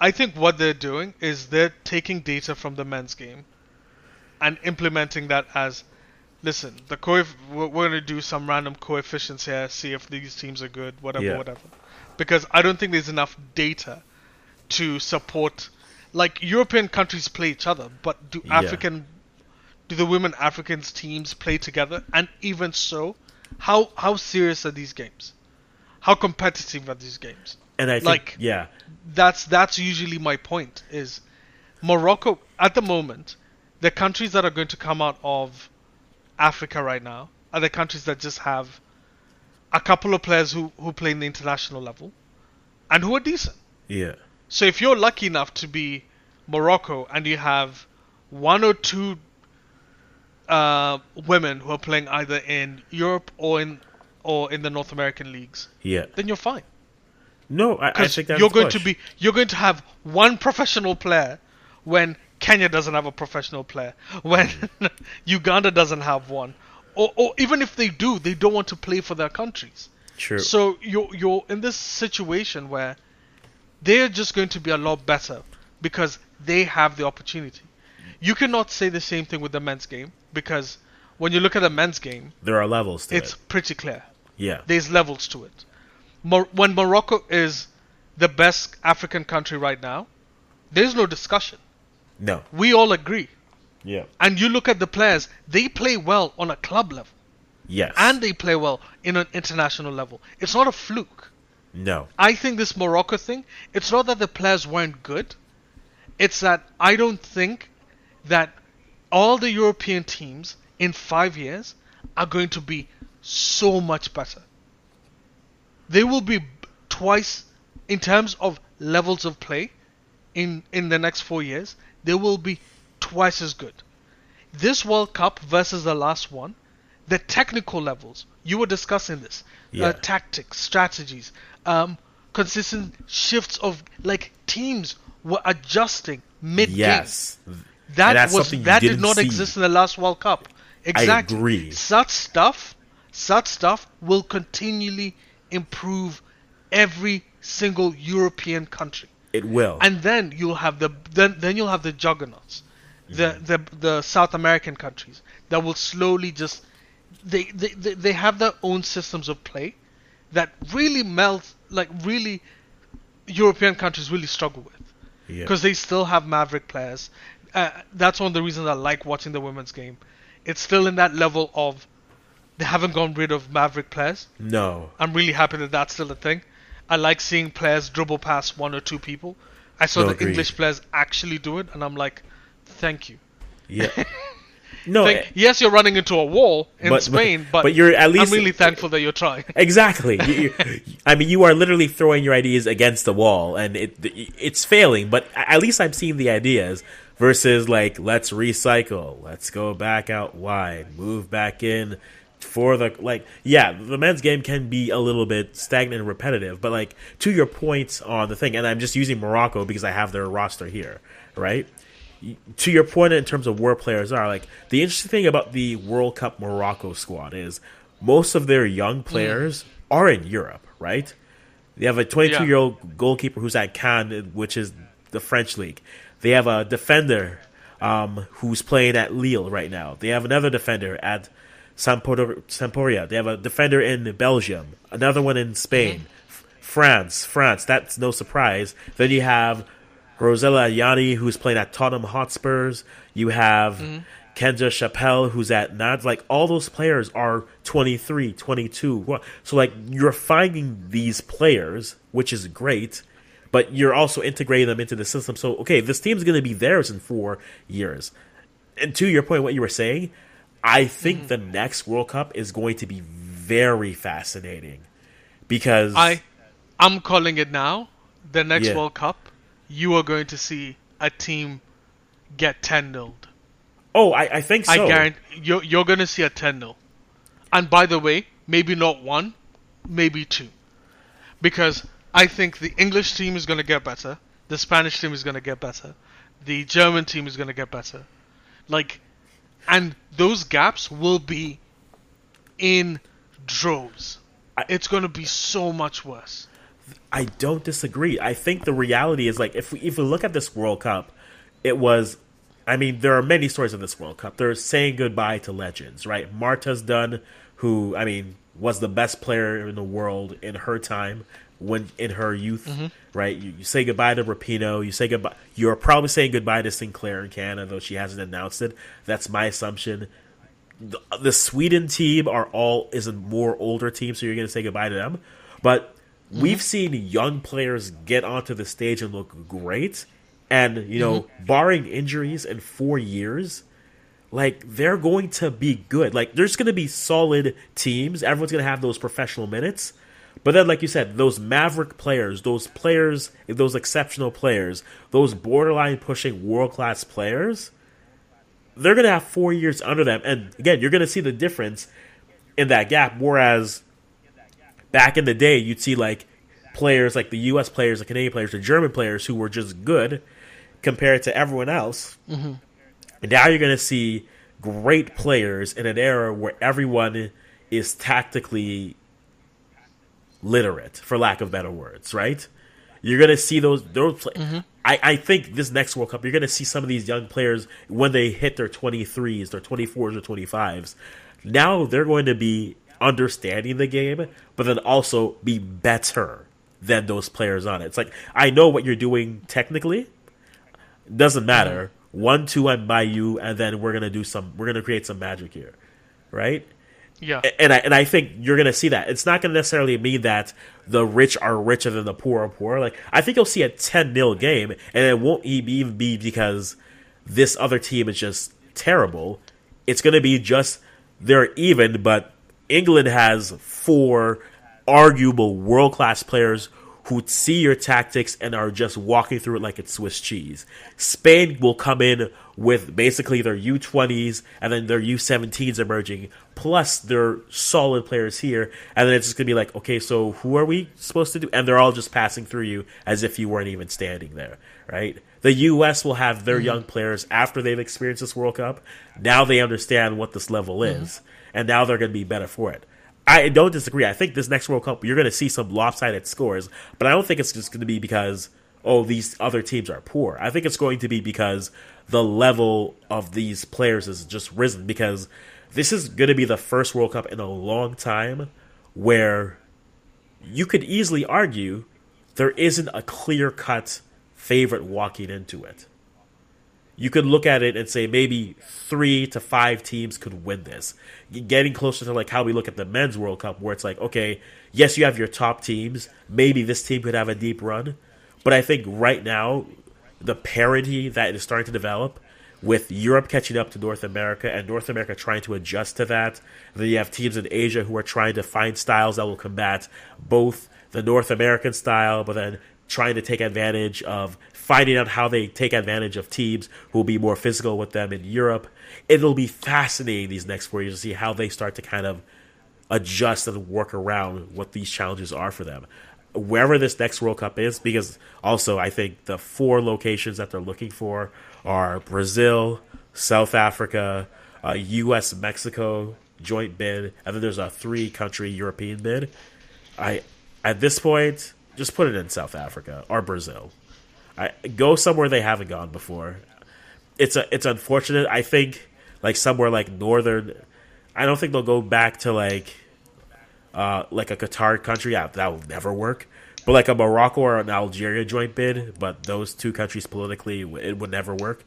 I think what they're doing is they're taking data from the men's game and implementing that as listen, the coef- we're, we're going to do some random coefficients here, see if these teams are good, whatever, Yeah. whatever. Because I don't think there's enough data to support like European countries play each other, but do Yeah. African do the women Africans teams play together? And even so, how how serious are these games? How competitive are these games? And I think, Like- yeah, That's that's usually my point. Is Morocco at the moment, the countries that are going to come out of Africa right now are the countries that just have a couple of players who who play in the international level, and who are decent. yeah, So if you're lucky enough to be Morocco and you have one or two uh, women who are playing either in Europe or in or in the North American leagues, yeah. then you're fine. No, I, I think that's you're going push. to be you're going to have one professional player when Kenya doesn't have a professional player, when Uganda doesn't have one, or, or even if they do, they don't want to play for their countries. True. So you're you're in this situation where they're just going to be a lot better because they have the opportunity. You cannot say the same thing with the men's game because when you look at the men's game, there are levels to it. it's it. pretty clear. Yeah. There's levels to it. Mor- when Morocco is the best African country right now, there's no discussion. No. We all agree. Yeah. And you look at the players, they play well on a club level Yes. and they play well in an international level. It's not a fluke. no. I think this Morocco thing, it's not that the players weren't good. It's that I don't think that all the European teams in five years are going to be so much better. They will be twice in terms of levels of play in in the next four years. They will be twice as good. This World Cup versus the last one, the technical levels. You were discussing this. Yeah. Uh, tactics, strategies, um, consistent shifts of like teams were adjusting mid game. Yes. That was that did didn't see. exist in the last World Cup. Exactly. agree. Such stuff, such stuff will continually improve every single European country. It will. And then you'll have the then then you'll have the juggernauts, the the the South American countries that will slowly just they they, they, they have their own systems of play that really melt like really European countries really struggle with yeah. because they still have maverick players. Uh, that's one of the reasons I like watching the women's game. It's still in that level of they haven't gone rid of maverick players. no. I'm really happy that that's still a thing. I like seeing players dribble past one or two people. I saw No, the agreed. English players actually do it, and I'm like, thank you. Yeah. No. Thank- eh, yes, you're running into a wall in but- Spain, but, but you're at least- I'm really thankful that you're trying. Exactly. You- you- I mean, you are literally throwing your ideas against the wall, and it it's failing. But at least I'm seeing the ideas versus like let's recycle, let's go back out wide, move back in for the like. Yeah, the men's game can be a little bit stagnant and repetitive, but like to your point on the thing, and I'm just using Morocco because I have their roster here, right? to your point in terms of where players are, like the interesting thing about the World Cup Morocco squad is most of their young players are in Europe, right? They have a 22 year old goalkeeper who's at Cannes, which is the French league. They have a defender um, who's playing at Lille right now. They have another defender at Sampor- Sampdoria. They have a defender in Belgium, another one in Spain, F- France, France. That's no surprise. Then you have Rosella Ayane, who's playing at Tottenham Hotspurs. You have mm-hmm. Kenza Chapelle, who's at Nads. Like, all those players are 23, 22. So, like, you're finding these players, which is great, but you're also integrating them into the system. So, okay, this team's going to be theirs in four years. And to your point, what you were saying, I think mm-hmm. the next World Cup is going to be very fascinating because I, I'm calling it now. The next Yeah. World Cup, you are going to see a team get 10 0 oh, I, I think so. I guarantee you're, you're going to see a 10 0. And by the way, maybe not one, maybe two. Because I think the English team is going to get better, the Spanish team is going to get better, the German team is going to get better. Like, and those gaps will be in droves. I- It's going to be so much worse. I don't disagree. I think the reality is like if we if we look at this World Cup, it was I mean, there are many stories of this World Cup. They're saying goodbye to legends, right? Marta's done, who I mean was the best player in the world in her time when in her youth, mm-hmm. right? You, you say goodbye to Rapinoe. You say goodbye. You're probably saying goodbye to Sinclair in Canada, though she hasn't announced it. That's my assumption. The, the Sweden team are all is a more older team, so you're going to say goodbye to them. But mm-hmm. we've seen young players get onto the stage and look great, and you know, mm-hmm. barring injuries in four years, like they're going to be good. Like there's going to be solid teams. Everyone's going to have those professional minutes. But then, like you said, those maverick players, those players, those exceptional players, those borderline pushing world class players, they're going to have four years under them. And again, you're going to see the difference in that gap. Whereas back in the day, you'd see like players like the U.S. players, the Canadian players, the German players who were just good compared to everyone else. Mm-hmm. And now you're going to see great players in an era where everyone is tactically literate, for lack of better words, right? You're gonna see those those. Play- mm-hmm. I I think this next World Cup, you're gonna see some of these young players when they hit their 23s, their 24s, or 25s. Now they're going to be understanding the game, but then also be better than those players on it. It's like I know what you're doing technically. Doesn't matter. Mm-hmm. One, two, I'm by you, and then we're gonna do some. We're gonna create some magic here, right? Yeah. and I and I think you're gonna see that. It's not gonna necessarily mean that the rich are richer than the poor are poor. Like I think you'll see a 10 0 game, and it won't even be because this other team is just terrible. It's gonna be just they're even, but England has four arguable world class players who see your tactics and are just walking through it like it's Swiss cheese. Spain will come in with basically their U20s and then their U17s emerging, plus their solid players here, and then it's just gonna be like, okay, so who are we supposed to do? And they're all just passing through you as if you weren't even standing there, right? The U.S. will have their mm-hmm. young players after they've experienced this World Cup. Now they understand what this level mm-hmm. is, and now they're going to be better for it. I don't disagree. I think this next World Cup you're going to see some lopsided scores, but I don't think it's just going to be because oh these other teams are poor. I think it's going to be because the level of these players has just risen because this is going to be the first World Cup in a long time where you could easily argue there isn't a clear cut favorite walking into it. You could look at it and say maybe three to five teams could win this. Getting closer to like how we look at the men's World Cup, where it's like, okay, yes, you have your top teams. Maybe this team could have a deep run. But I think right now, the parity that is starting to develop with Europe catching up to North America and North America trying to adjust to that. Then you have teams in Asia who are trying to find styles that will combat both the North American style, but then trying to take advantage of finding out how they take advantage of teams who will be more physical with them in Europe. It'll be fascinating these next four years to see how they start to kind of adjust and work around what these challenges are for them. Wherever this next World Cup is, because also I think the four locations that they're looking for are Brazil, South Africa, uh, U.S. Mexico joint bid, and then there's a three country European bid. I at this point just put it in South Africa or Brazil. I go somewhere they haven't gone before. It's a it's unfortunate. I think like somewhere like northern. I don't think they'll go back to like uh, like a Qatar country. Yeah, that will never work. But like a Morocco or an Algeria joint bid, but those two countries politically, it would never work.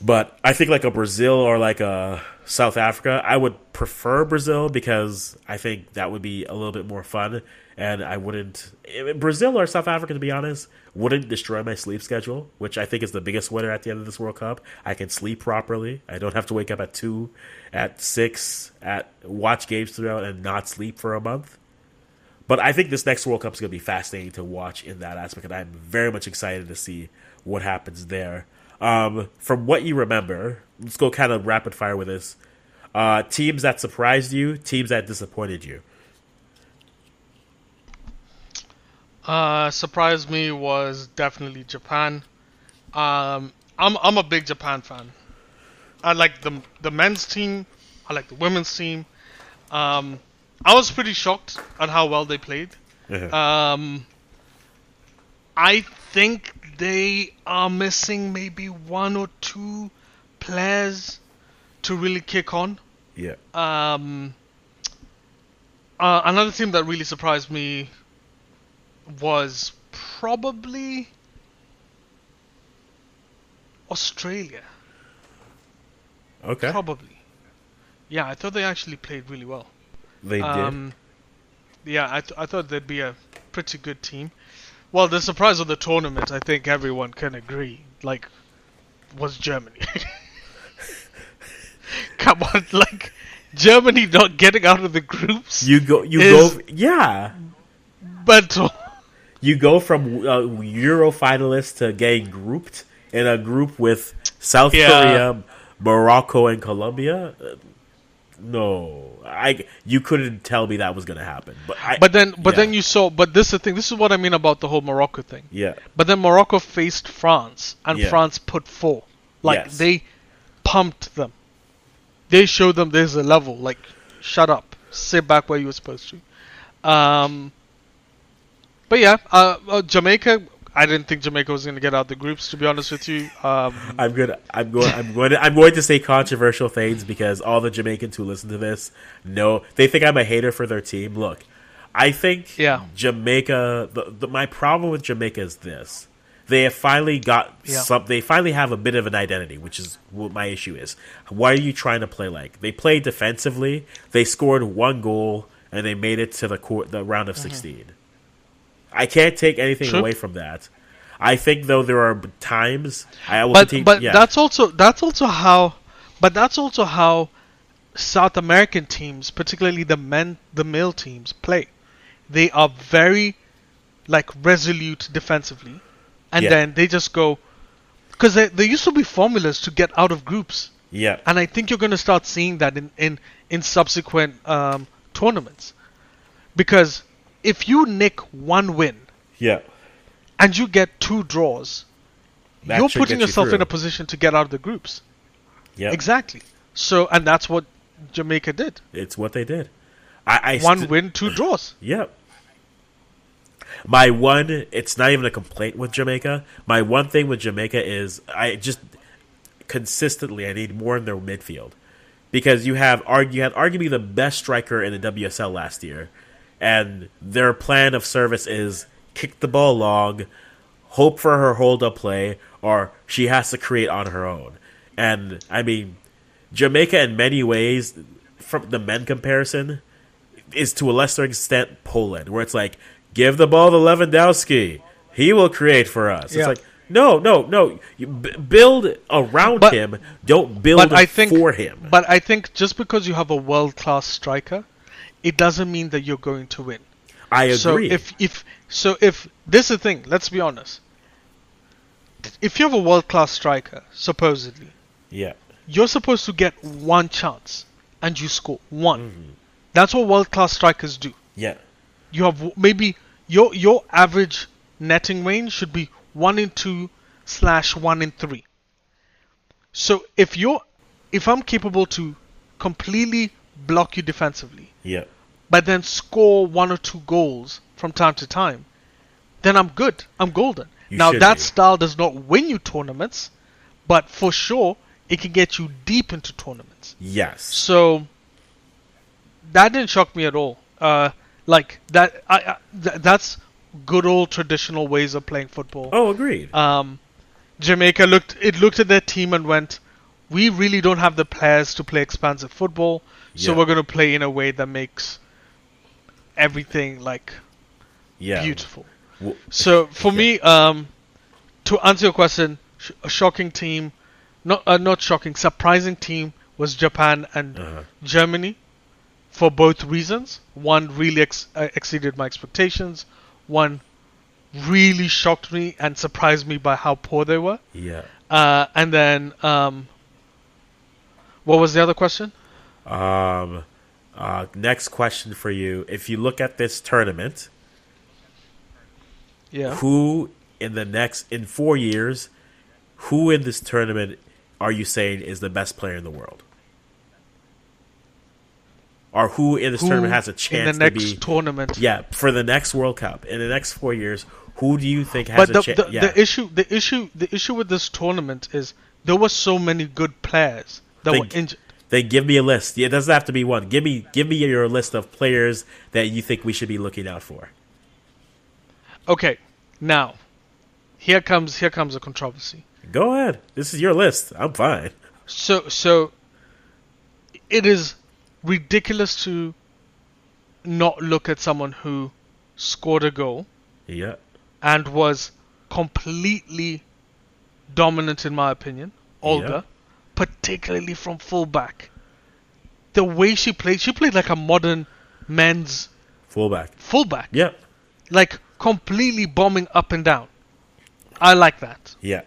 But I think like a Brazil or like a South Africa, I would prefer Brazil because I think that would be a little bit more fun, and I wouldn't Brazil or South Africa to be honest wouldn't destroy my sleep schedule, which I think is the biggest winner at the end of this World Cup. I can sleep properly. I don't have to wake up at two, at six, at watch games throughout and not sleep for a month. But I think this next World Cup is going to be fascinating to watch in that aspect, and I'm very much excited to see what happens there. Um, from what you remember, let's go kind of rapid fire with this. Uh, teams that surprised you, teams that disappointed you. Uh, surprised me was definitely Japan. Um, I'm I'm a big Japan fan. I like the the men's team. I like the women's team. Um, I was pretty shocked at how well they played. Um, I think they are missing maybe one or two players to really kick on. yeah. Um, uh, another team that really surprised me was probably Australia. Okay. Probably. Yeah, I thought they actually played really well. They did. Um, yeah, I, th- I thought they'd be a pretty good team. Well, the surprise of the tournament, I think everyone can agree, like, was Germany. Come on, like, Germany not getting out of the groups. You go. You go. Yeah. But You go from uh, Euro finalists to getting grouped in a group with South Yeah. Korea, Morocco, and Colombia. No, I. You couldn't tell me that was going to happen. But I, but then but yeah. then you saw but this is the thing. This is what I mean about the whole Morocco thing. Yeah. But then Morocco faced France and Yeah. France put four. Like Yes. they pumped them. they showed them there's a level. Like, shut up, sit back where you were supposed to. Um, but yeah, uh, uh, Jamaica. I didn't think Jamaica was going to get out the groups. To be honest with you, um, I'm good. I'm going. I'm going. To, I'm going to say controversial things because all the Jamaicans who listen to this know they think I'm a hater for their team. Look, I think Yeah. Jamaica. The, the, my problem with Jamaica is this: they have finally got Yeah. some. They finally have a bit of an identity, which is what my issue is. Why are you trying to play like they play defensively? They scored one goal and they made it to the court, the round of 16. I can't take anything True. away from that. I think though there are times I will but continue. but yeah. that's also that's also how, but that's also how South American teams, particularly the men, the male teams, play. They are very like resolute defensively, and Yeah. then they just go because there, there used to be formulas to get out of groups, yeah. and I think you're going to start seeing that in in in subsequent um, tournaments, because if you nick one win Yeah. and you get two draws, That you're putting you yourself in a position to get out of the groups. Yeah. Exactly. So, and that's what Jamaica did. It's what they did. I, I One st- win, two draws. Yep. My one, it's not even a complaint with Jamaica. My one thing with Jamaica is I just consistently I need more in their midfield because you have you had arguably the best striker in the WSL last year, and their plan of service is kick the ball long, hope for her hold up play, or she has to create on her own. And I mean, Jamaica in many ways, from the men comparison, is to a lesser extent Poland, where it's like, give the ball to Lewandowski, he will create for us. Yeah. It's like, no, no, no, you b- build around But- him, don't build But I think for him. But I think just because you have a world class striker, it doesn't mean that you're going to win. I agree. So if if so if this is the thing, let's be honest. If you have a world class striker, supposedly, yeah, you're supposed to get one chance and you score one. Mm-hmm. That's what world class strikers do. yeah, you have maybe your your average netting range should be one in two slash one in three. So if you're if I'm capable to completely block you defensively, yeah, but then score one or two goals from time to time, then I'm good. I'm golden. You now that be. style does not win you tournaments, but for sure it can get you deep into tournaments. yes, So that didn't shock me at all. Uh, like that, I, I th- that's good old traditional ways of playing football. oh, agreed. Um, Jamaica looked it looked at their team and went, "We really don't have the players to play expansive football, so Yeah. we're going to play in a way that makes everything like yeah, beautiful." W- So for me, um, to answer your question, sh- a shocking team, not uh, not shocking, surprising team was Japan and Uh-huh. Germany, for both reasons. One really ex- uh, exceeded my expectations. One really shocked me and surprised me by how poor they were. yeah. Uh, and then, um, what was the other question? Um, uh, next question for you: If you look at this tournament, Yeah. who in the next in four years, who in this tournament are you saying is the best player in the world? Or who in this Who tournament has a chance in the next to be? tournament? Yeah, for the next World Cup in the next four years, who do you think has but the, a chance? the, Yeah, the issue the issue the issue with this tournament is there were so many good players that were injured. Then give me a list. It doesn't have to be one. Give me give me your list of players that you think we should be looking out for. Okay, now here comes here comes a controversy. Go ahead. This is your list. I'm fine. So so it is ridiculous to not look at someone who scored a goal Yeah. and was completely dominant in my opinion, Olga, particularly from fullback. The way she played, she played like a modern men's Fullback. fullback. Yeah. Like completely bombing up and down. I like that. Yeah.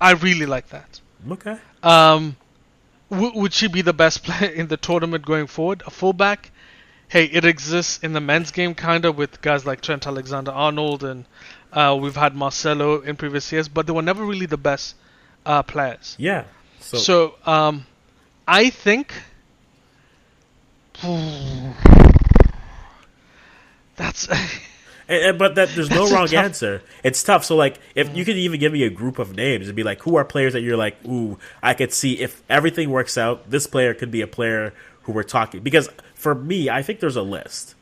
I really like that. Okay. Um, w- would she be the best player in the tournament going forward? A fullback? Hey, it exists in the men's game, kind of, with guys like Trent Alexander-Arnold, and uh, we've had Marcelo in previous years, but they were never really the best uh, players. Yeah. So, So, um, I think That's And, and- but that there's no wrong tough- answer. It's tough. So like, if you could even give me a group of names and be like, who are players that you're like, ooh, I could see if everything works out, this player could be a player who we're talking. Because for me, I think there's a list.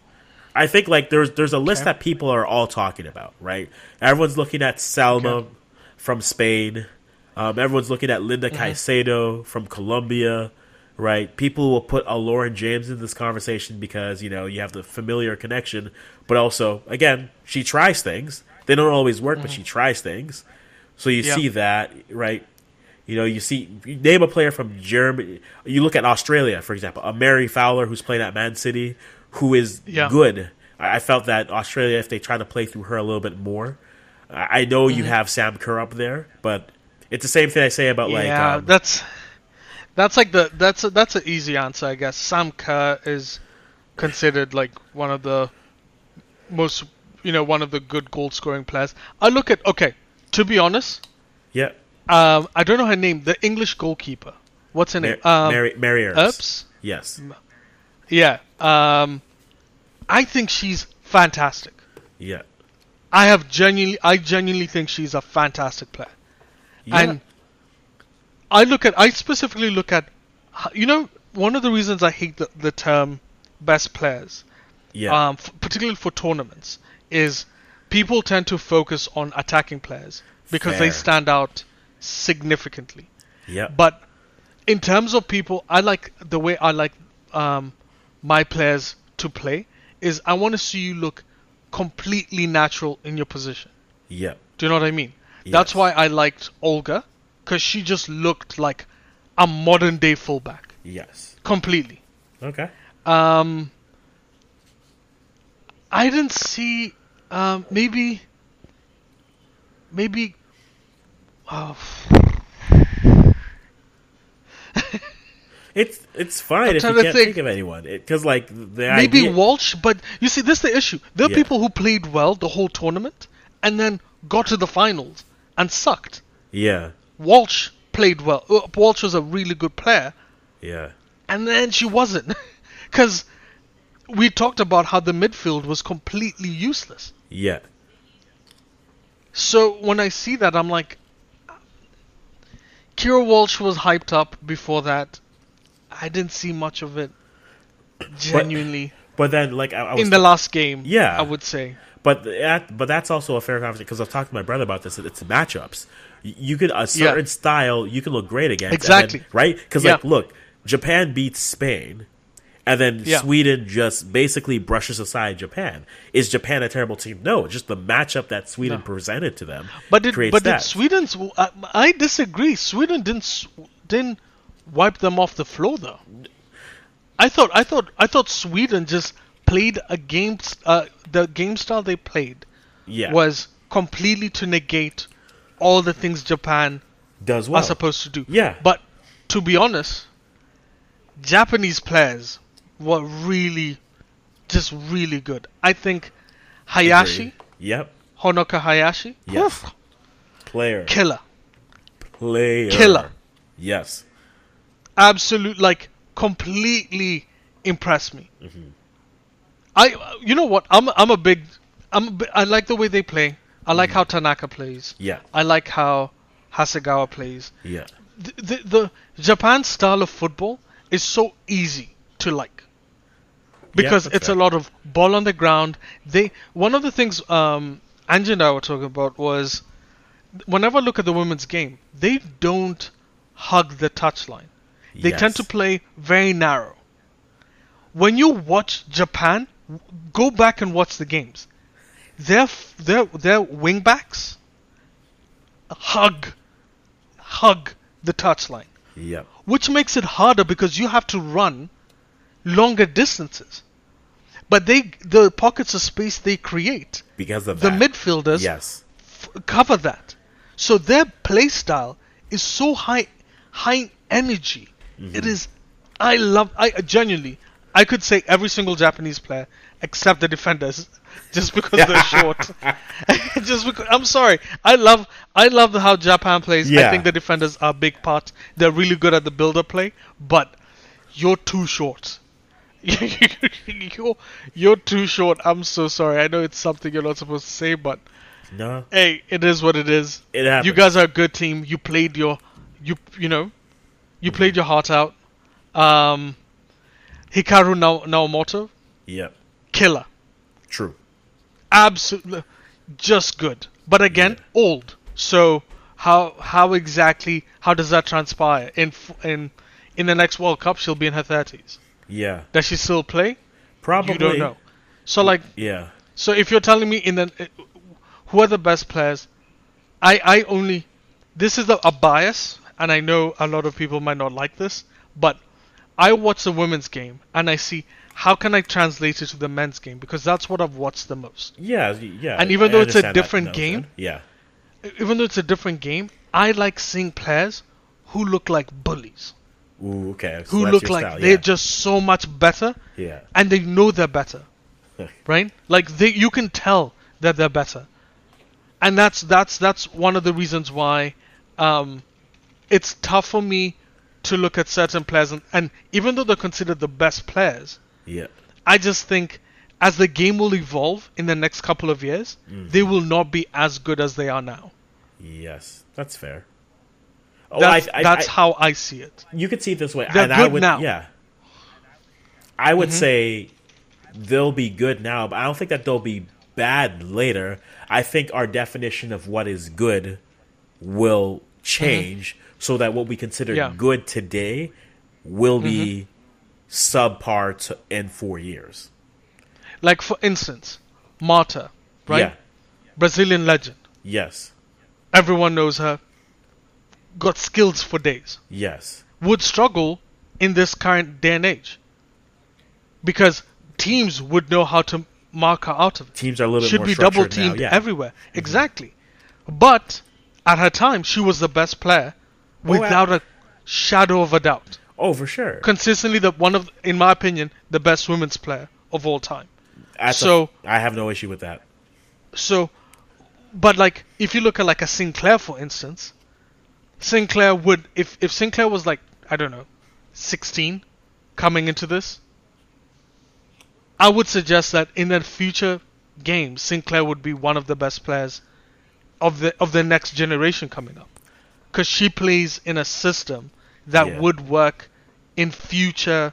I think like there's there's a list that people are all talking about, right? Everyone's looking at Salma Okay. from Spain. Um, everyone's looking at Linda Mm-hmm. Caicedo from Colombia, right? People will put a Lauren James in this conversation because you know you have the familiar connection, but also again she tries things. They don't always work, but she tries things. So you Mm-hmm. See that, right? You know, you see you name a player from Germany. You look at Australia, for example, a Mary Fowler who's playing at Man City, who is Yeah. good. I felt that Australia, if they try to play through her a little bit more, I know you Mm-hmm. have Sam Kerr up there, but it's the same thing I say about like yeah, um, that's that's like the that's a, that's an easy answer, I guess. Sam Kerr is considered like one of the most you know one of the good goal scoring players. I look at okay, to be honest, yeah, um, I don't know her name. The English goalkeeper. What's her Mar- name? Um, Mary Mary Earps. Earps? Yes, Yeah. Um, I think she's fantastic. yeah, I have genuinely, I genuinely think she's a fantastic player. Yeah. And I look at, I specifically look at, you know, one of the reasons I hate the, the term best players, yeah, um, f- particularly for tournaments, is people tend to focus on attacking players because they stand out significantly. yeah, But in terms of people, I like the way I like um, my players to play is I want to see you look completely natural in your position. yeah, Do you know what I mean? That's why I liked Olga because she just looked like a modern day fullback yes. completely. Okay. Um, I didn't see um, maybe maybe oh, It's it's fine if you can't think. think, of anyone because like the maybe idea, Walsh, but you see, this is the issue. There are Yeah. people who played well the whole tournament and then got to the finals and sucked. yeah, Walsh played well. Uh, Walsh was a really good player, yeah, and then she wasn't, because we talked about how the midfield was completely useless. yeah, So when I see that, I'm like, Keira Walsh was hyped up before that. I didn't see much of it. Genuinely, But then like I, I was in the last game, Yeah. I would say. But that, but that's also a fair conversation because I've talked to my brother about this. It's matchups. You could a certain style you can look great against, and then- Exactly. right? Because Yeah. like, look, Japan beats Spain, and then Yeah. Sweden just basically brushes aside Japan. Is Japan a terrible team? No, just the matchup that Sweden No. presented to them. But did creates but did. Sweden's? I, I disagree. Sweden didn't didn't wipe them off the floor though. I thought I thought I thought Sweden just played a game. Uh, the game style they played yeah was completely to negate all the things Japan does well? are supposed to do. Yeah. But to be honest, Japanese players were really, just really good. I think Hayashi, Agreed. Yep, Honoka Hayashi, Yes. oof, player, killer. player, Killer. Yes, absolute like completely impressed me. I you know what I'm I'm a big I'm a I like the way they play. I like how Tanaka plays. yeah, I like how Hasegawa plays. yeah, The, the the Japan style of football is so easy to like because that's it's a lot of ball on the ground. They one of the things um Angie and I were talking about was whenever I look at the women's game, they don't hug the touchline. They tend to play very narrow. When you watch Japan, go back and watch the games. Their their their wing backs hug hug the touchline, yep, which makes it harder because you have to run longer distances. But they the pockets of space they create, because of the that. midfielders Yes, f- cover that. So their play style is so high, high energy. Mm-hmm. It is. I love. I genuinely. I could say every single Japanese player except the defenders, just because they're short. just because. I'm sorry. I love. I love how Japan plays. I think the defenders are a big part. They're really good at the build-up play, but you're too short. you're, you're too short. I'm so sorry. I know it's something you're not supposed to say, but No, hey, it is what it is. it happens. You guys are a good team. You played your, you you know, you played your heart out. Um, Hikaru Nao- Naomoto, Yep. killer, True. absolutely, just good. But again, old. So how how exactly how does that transpire in in in the next World Cup? She'll be in her thirties. Yeah. Does she still play? Probably. You don't know. So like, Yeah. so if you're telling me in the who are the best players, I I only this is a, a bias, and I know a lot of people might not like this, but I watch the women's game and I see how can I translate it to the men's game because that's what I've watched the most. Yeah. Yeah. And even I though it's a that, different no, game- Yeah. Even though it's a different game, I like seeing players who look like bullies, Ooh. Okay. So who look like style, they're just so much better, Yeah. and they know they're better. right? Like they, you can tell that they're better, and that's that's that's one of the reasons why um, it's tough for me to look at certain players, and, and even though they're considered the best players, Yeah. I just think as the game will evolve in the next couple of years, Mm-hmm. they will not be as good as they are now. Yes. That's fair. Oh, That's, I, I, that's I, how I see it. you could see it this way, They're and I good would, now. Mm-hmm. yeah. I would say they'll be good now, but I don't think that they'll be bad later. I think our definition of what is good will change so that what we consider Mm-hmm. Yeah. Mm-hmm. good today will be subpar to, in four years. Like for instance, Marta, right? Yeah. Brazilian legend. Yes. Everyone knows her. Got skills for days. Yes. would struggle in this current day and age because teams would know how to mark her out of it. Teams are a little bit Should be double teamed yeah. Mm-hmm. everywhere. Exactly. But at her time, she was the best player without a shadow of a doubt. Oh, for sure. Consistently, the one of, in my opinion, the best women's player of all time. That's so- I have no issue with that. So, but like if you look at like a Sinclair for instance, Sinclair would if if Sinclair was like I don't know, 16 coming into this, I would suggest that in the future games Sinclair would be one of the best players of the of the next generation coming up. Cuz she plays in a system that Yeah. would work in future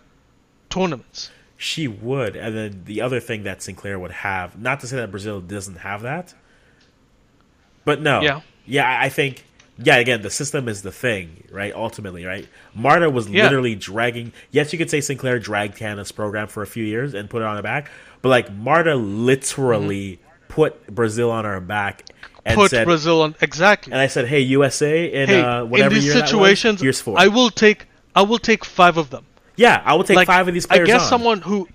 tournaments. She would, and then the other thing that Sinclair would have, not to say that Brazil doesn't have that, but no, Yeah. yeah, I think, yeah, again, the system is the thing, right? Ultimately, right? Marta was Yeah. literally dragging. Yes, you could say Sinclair dragged Canada's program for a few years and put it on her back, but like Marta literally put Brazil on her back Mm-hmm. Put said, Brazil on exactly. and I said, "Hey, USA, in hey, uh, in whatever these year that was, situations, here's four. I will take I will take five of them. yeah, I will take like five of these players. I guess on. someone who,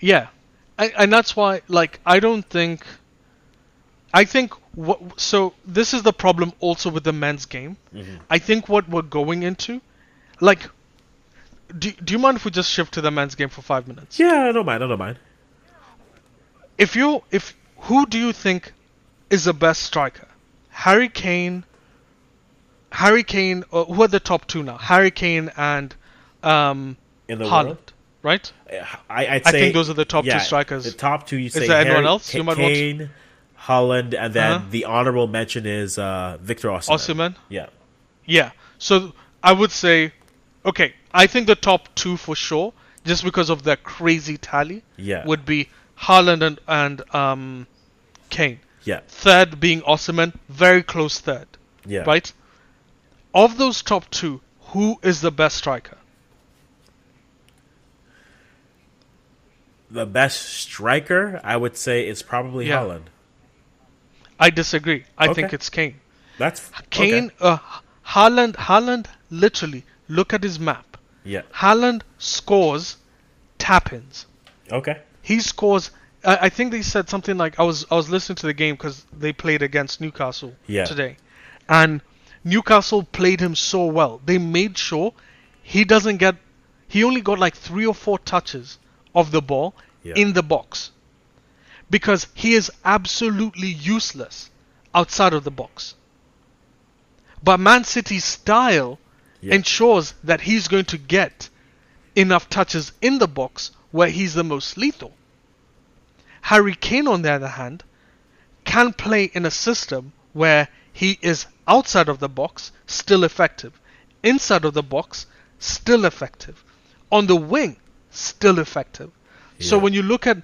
yeah, I, and that's why like I don't think. I think what so this is the problem also with the men's game. Mm-hmm. I think what we're going into, like, do do you mind if we just shift to the men's game for five minutes? Yeah, I don't mind. I don't mind. If you if who do you think is the best striker? Harry Kane. Harry Kane. Uh, who are the top two now? Harry Kane and um, In the Haaland, world, right? I, I'd I say think those are the top two strikers. The top two, you say there anyone else you might want to- Haaland, and then Uh-huh. the honorable mention is uh, Victor Osimhen. Osimhen. Yeah, Yeah. So I would say, okay, I think the top two for sure, just because of their crazy tally, Yeah. would be Haaland and, and um, Kane. Yeah, Third being Osimhen, very close third, yeah. right? Of those top two, who is the best striker? The best striker, I would say, is probably Yeah. Haaland. I disagree. I Okay. think it's Kane. That's Kane, Okay. uh, Haaland, Haaland, literally, look at his map. Yeah. Haaland scores tap-ins. Okay. he scores. I, I think they said something like I was I was listening to the game because they played against Newcastle Yeah. today, and Newcastle played him so well. They made sure he doesn't get. He only got like three or four touches of the ball Yeah. in the box because he is absolutely useless outside of the box. But Man City's style Yeah. ensures that he's going to get enough touches in the box where he's the most lethal. Harry Kane, on the other hand, can play in a system where he is outside of the box, still effective, inside of the box, still effective, on the wing, still effective. So when you look at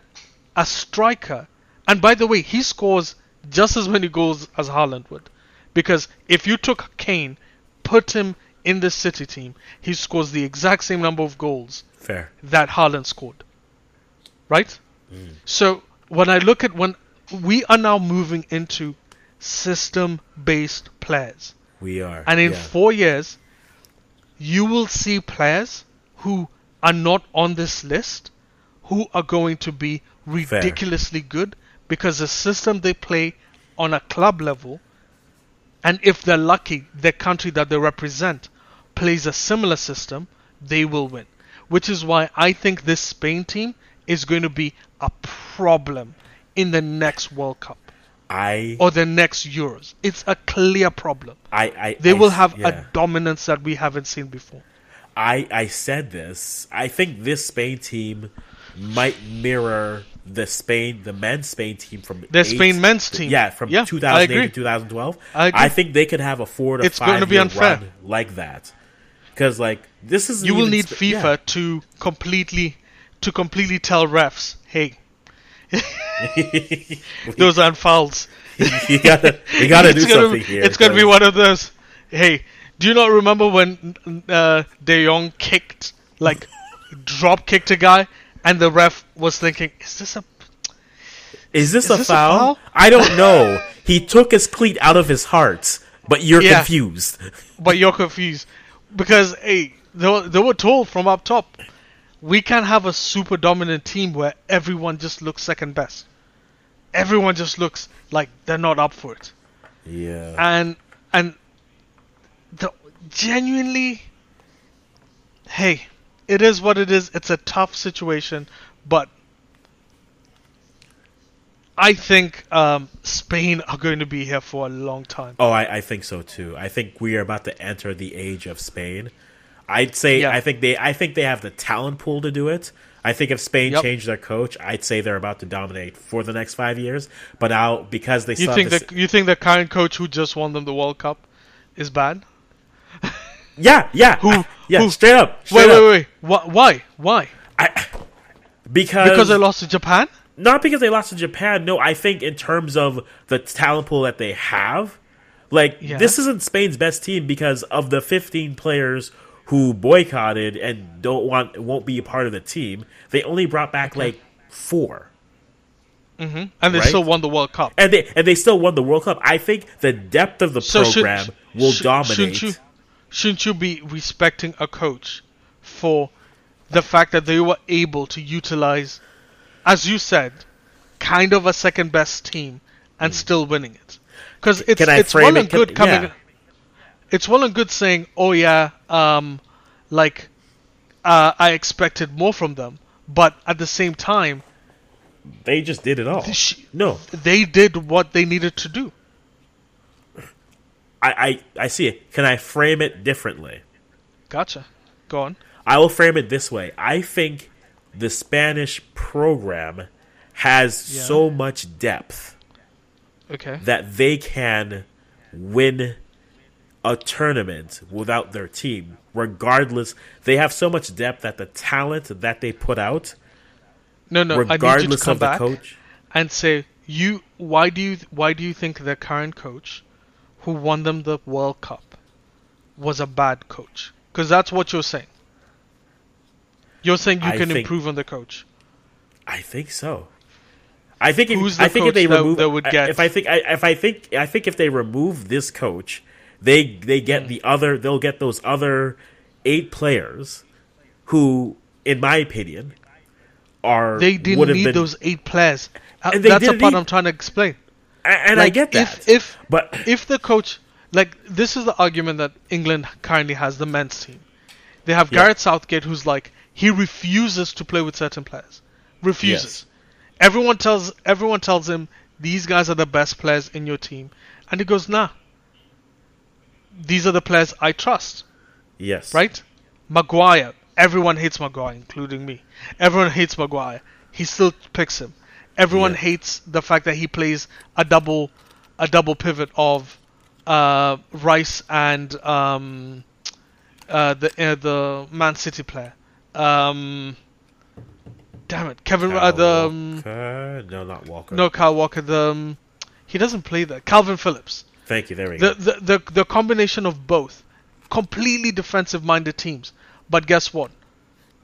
a striker, and by the way, he scores just as many goals as Haaland would. Because if you took Kane, put him in the City team, he scores the exact same number of goals Fair. that Haaland scored. Right? Mm. So when I look at when we are now moving into system based players. We are. And in yeah. four years, you will see players who are not on this list who are going to be ridiculously good because the system they play on a club level, and if they're lucky, their country that they represent plays a similar system, they will win. Which is why I think this Spain team is going to be a problem in the next World Cup I, or the next Euros. It's a clear problem. I, I, They I will have yeah. a dominance that we haven't seen before. I, I said this. I think this Spain team might mirror the Spain, the men's Spain team from The Spain men's team. Yeah, from Yeah, I 2008 agree. to 2012. I agree. think they could have a four to It's five going to be unfair. run like that. Because like this is You will need Sp- FIFA yeah. to completely to completely tell refs, hey, those aren't fouls. you gotta you gotta do it's gonna, something here. It's gonna be one of those. Hey, do you not remember when uh, De Jong kicked, like, drop kicked a guy, and the ref was thinking, "Is this a Is this, Is a, this a foul? foul? I don't know. he took his cleat out of his heart, but you're Yeah. confused. but you're confused because hey, they were, they were told from up top, we can't have a super dominant team where everyone just looks second best. Everyone just looks like they're not up for it, Yeah. and and the genuinely, hey, it is what it is. It's a tough situation, but. I think um, Spain are going to be here for a long time. Oh, I, I think so too. I think we are about to enter the age of Spain. I'd say Yeah. I think they I think they have the talent pool to do it. I think if Spain Yep. changed their coach, I'd say they're about to dominate for the next five years. But now because they You think this, the you think the current coach who just won them the World Cup is bad? yeah yeah Who- ah, yeah who- straight up straight Wait, up. wait, wait. Why? Why? Why? because Because they lost to Japan? not because they lost to Japan. No, I think in terms of the talent pool that they have, like Yeah. this isn't Spain's best team because of the 15 players who boycotted and don't want won't be a part of the team. They only brought back like four, mm-hmm. And they Right? still won the World Cup. and they and they still won the World Cup. I think the depth of the So should- program will sh- dominate. Shouldn't you, shouldn't you be respecting a coach for the fact that they were able to utilize, as you said, kind of a second best team and hmm. still winning it? Because it's. Can it's well it? and Can- good coming. yeah. It's well and good saying, "Oh yeah, um, like uh, I expected more from them," but at the same time, They just did it all. sh- No, they did what they needed to do. I, I I see it. Can I frame it differently? Gotcha. Go on. I will frame it this way. I think the Spanish program has Yeah. so much depth Okay. that they can win a tournament without their team. Regardless, they have so much depth that the talent that they put out, No, no. I need you to regardless of the coach, and say you. Why do you? Why do you think their current coach, who won them the World Cup, was a bad coach? Because that's what you're saying. You're saying you I can think- improve on the coach. I think so. I think if, Who's the I think if coach they that- remove that would get- if I think I, if I think I think if they remove this coach, they they get Hmm. the other they'll get those other eight players who, in my opinion, are They didn't would have need been, those eight players. Uh, And that's the part need- I'm trying to explain. A- and I get that. If if but if the coach like this is the argument that England currently has the men's team. They have Yeah. Gareth Southgate who's like he refuses to play with certain players. Refuses. Yes. Everyone tells everyone tells him these guys are the best players in your team and he goes, "Nah. These are the players I trust." yes, Right? Maguire, everyone hates Maguire, including me. Everyone hates Maguire. He still picks him. Everyone Yeah. hates the fact that he plays a double, a double pivot of uh, Rice and um, uh, the uh, the Man City player. Um, damn it, Kevin. Uh, the um, no, not Walker. no Kyle Walker. The um, he doesn't play there. Calvin Phillips. Thank you. There we The, go. the the the combination of both, completely defensive-minded teams. But guess what?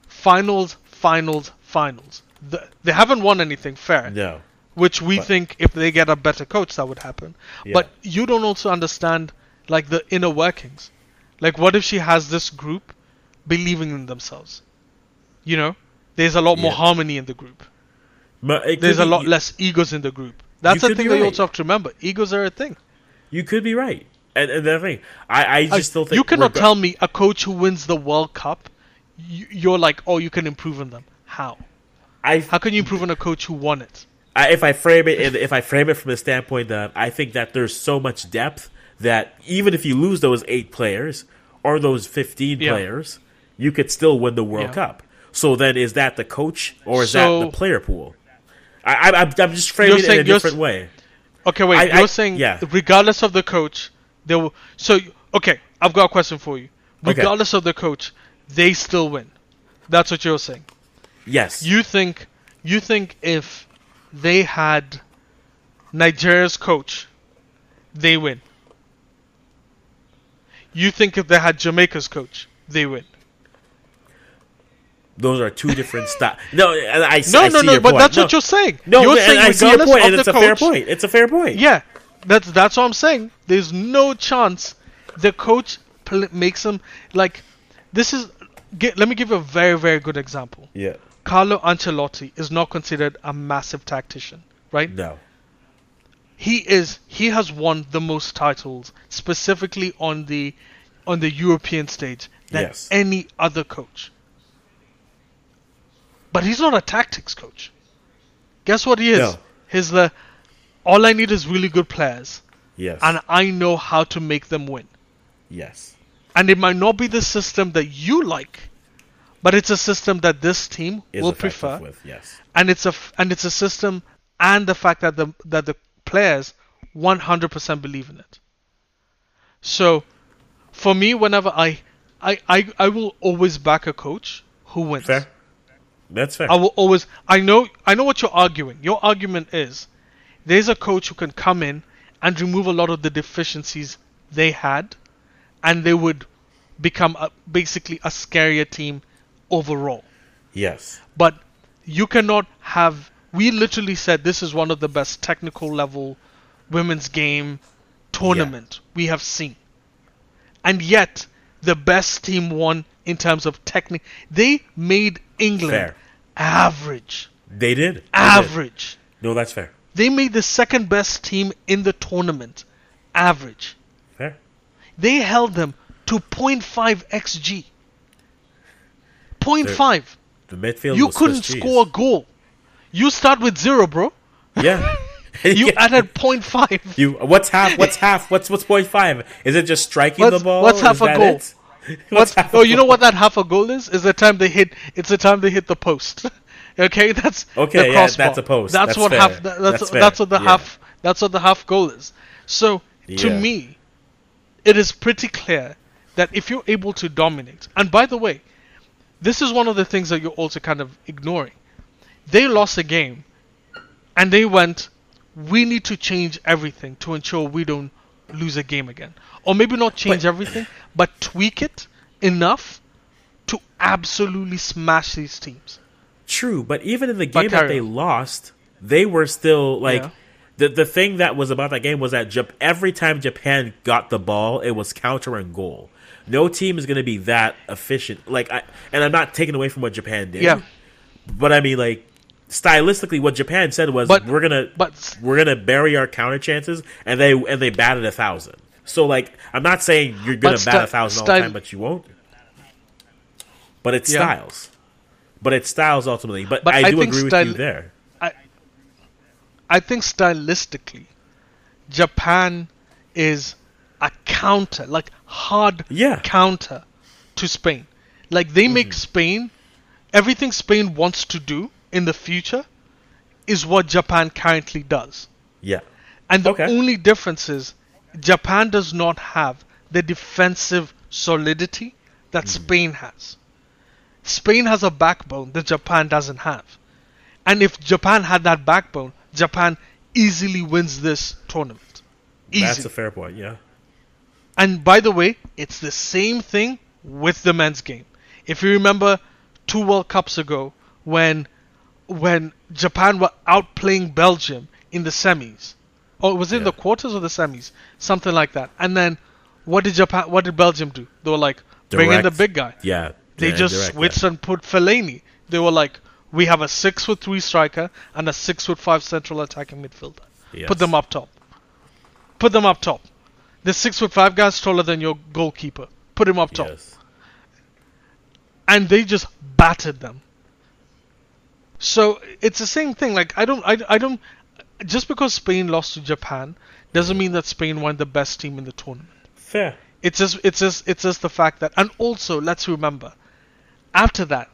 Finals, finals, finals. The, they haven't won anything fair, No. which we but- think if they get a better coach that would happen. Yeah. But you don't also understand like the inner workings. Like, what if she has this group believing in themselves? You know, there's a lot more Yeah. harmony in the group. But There's a lot you- less egos in the group. That's the thing that you right. also have to remember. Egos are a thing. You could be right. And, and the thing, I, I just still think you cannot rega- tell me a coach who wins the World Cup, you, you're like, oh, you can improve on them. How? I, How can you improve on a coach who won it? I, if I frame it, if I frame it from the standpoint that I think that there's so much depth that even if you lose those eight players or those fifteen Yeah. players, you could still win the World Yeah. Cup. So then, is that the coach or is So- that the player pool? I, I, I'm, I'm just framing it in a different way. Okay, wait. I- you're I- saying yeah. regardless of the coach, they will. So okay, I've got a question for you. Okay. Regardless of the coach, they still win. That's what you're saying. Yes. You think you think if they had Nigeria's coach, they win. You think if they had Jamaica's coach, they win. Those are two different styles. No, and I, No, I no, no. But point. that's no, what you're saying. No, you're saying I see your point, and it's the a fair point. It's a fair point. Yeah, that's that's what I'm saying. There's no chance the coach pl- makes them like this is. Get, let me give you a very very good example. Yeah. Carlo Ancelotti is not considered a massive tactician, right? No. He is. He has won the most titles specifically on the on the European stage than Yes. any other coach. But he's not a tactics coach. Guess what he is? No. He's the all I need is really good players Yes. and I know how to make them win. yes. And it might not be the system that you like, but it's a system that this team Is will prefer, With yes. and it's a and it's a system and the fact that the that the players 100% believe in it. So, for me, whenever I I I, I will always back a coach who wins. Fair. That's fair. I will always. I know. I know what you're arguing. Your argument is there's a coach who can come in and remove a lot of the deficiencies they had, and they would become a, basically a scarier team overall. yes. But you cannot have. We literally said this is one of the best technical level women's game tournament we have seen, and yet the best team won in terms of technique. They made England Fair. Average. They did. They did. Average. No, that's fair. They made the second best team in the tournament average. Fair. They held them to 0.5 xg. 0.5. The midfield. You was couldn't score a goal. You start with zero, bro. Yeah. You Yeah. added 0.5. You what's half? What's half? What's what's point five? Is it just striking What's- the ball? what's half a goal? it? What's, oh, you know what that half a goal is? Is the time they hit. It's the time they hit the post. okay, that's Okay, the yeah, that's a post. That's, That's what fair. half. that- that's That's that's, what the Yeah. half. That's what the half goal is. So to Yeah. me, it is pretty clear that if you're able to dominate, and by the way, this is one of the things that you're also kind of ignoring. They lost a game, and they went, "We need to change everything to ensure we don't lose a game again, or maybe not change But- everything, but tweak it enough to absolutely smash these teams." True, but even in the game that they lost, they were still like Yeah. the the thing that was about that game was that Jap- every time Japan got the ball, it was counter and goal. No team is going to be that efficient. Like, I, and I'm not taking away from what Japan did. Yeah. but I mean, like stylistically, what Japan said was, But- "We're gonna, but- we're gonna bury our counter chances," and they and they batted a thousand. So, like, I'm not saying you're gonna But bat a thousand all the time, but you won't. But it's Yeah. styles. But it's styles ultimately. But, But I I do agree with you there. I think stylistically, Japan is a counter, like hard Yeah. counter to Spain. Like they make Mm-hmm. Spain, everything Spain wants to do in the future, is what Japan currently does. Yeah. And the Okay. only difference is Japan does not have the defensive solidity that Mm-hmm. Spain has. Spain has a backbone that Japan doesn't have. And if Japan had that backbone, Japan easily wins this tournament. That's a fair point. Yeah. And by the way, it's the same thing with the men's game. If you remember two World Cups ago when when Japan were outplaying Belgium in the semis. Or it was it in the quarters or the semis? Something like that. And then what did Japan what did Belgium do? They were like bring in the big guy. Yeah. They yeah, just direct, switched yeah. and put Fellaini. They were like, we have a six foot three striker and a six foot five central attacking midfielder. Yes. Put them up top. Put them up top. The six foot five guy's taller than your goalkeeper. Put him up top. Yes. And they just battered them. So it's the same thing. Like I don't, I, I don't. Just because Spain lost to Japan doesn't mean that Spain won the best team in the tournament. Fair. It's just it's just it's just the fact that and also let's remember after that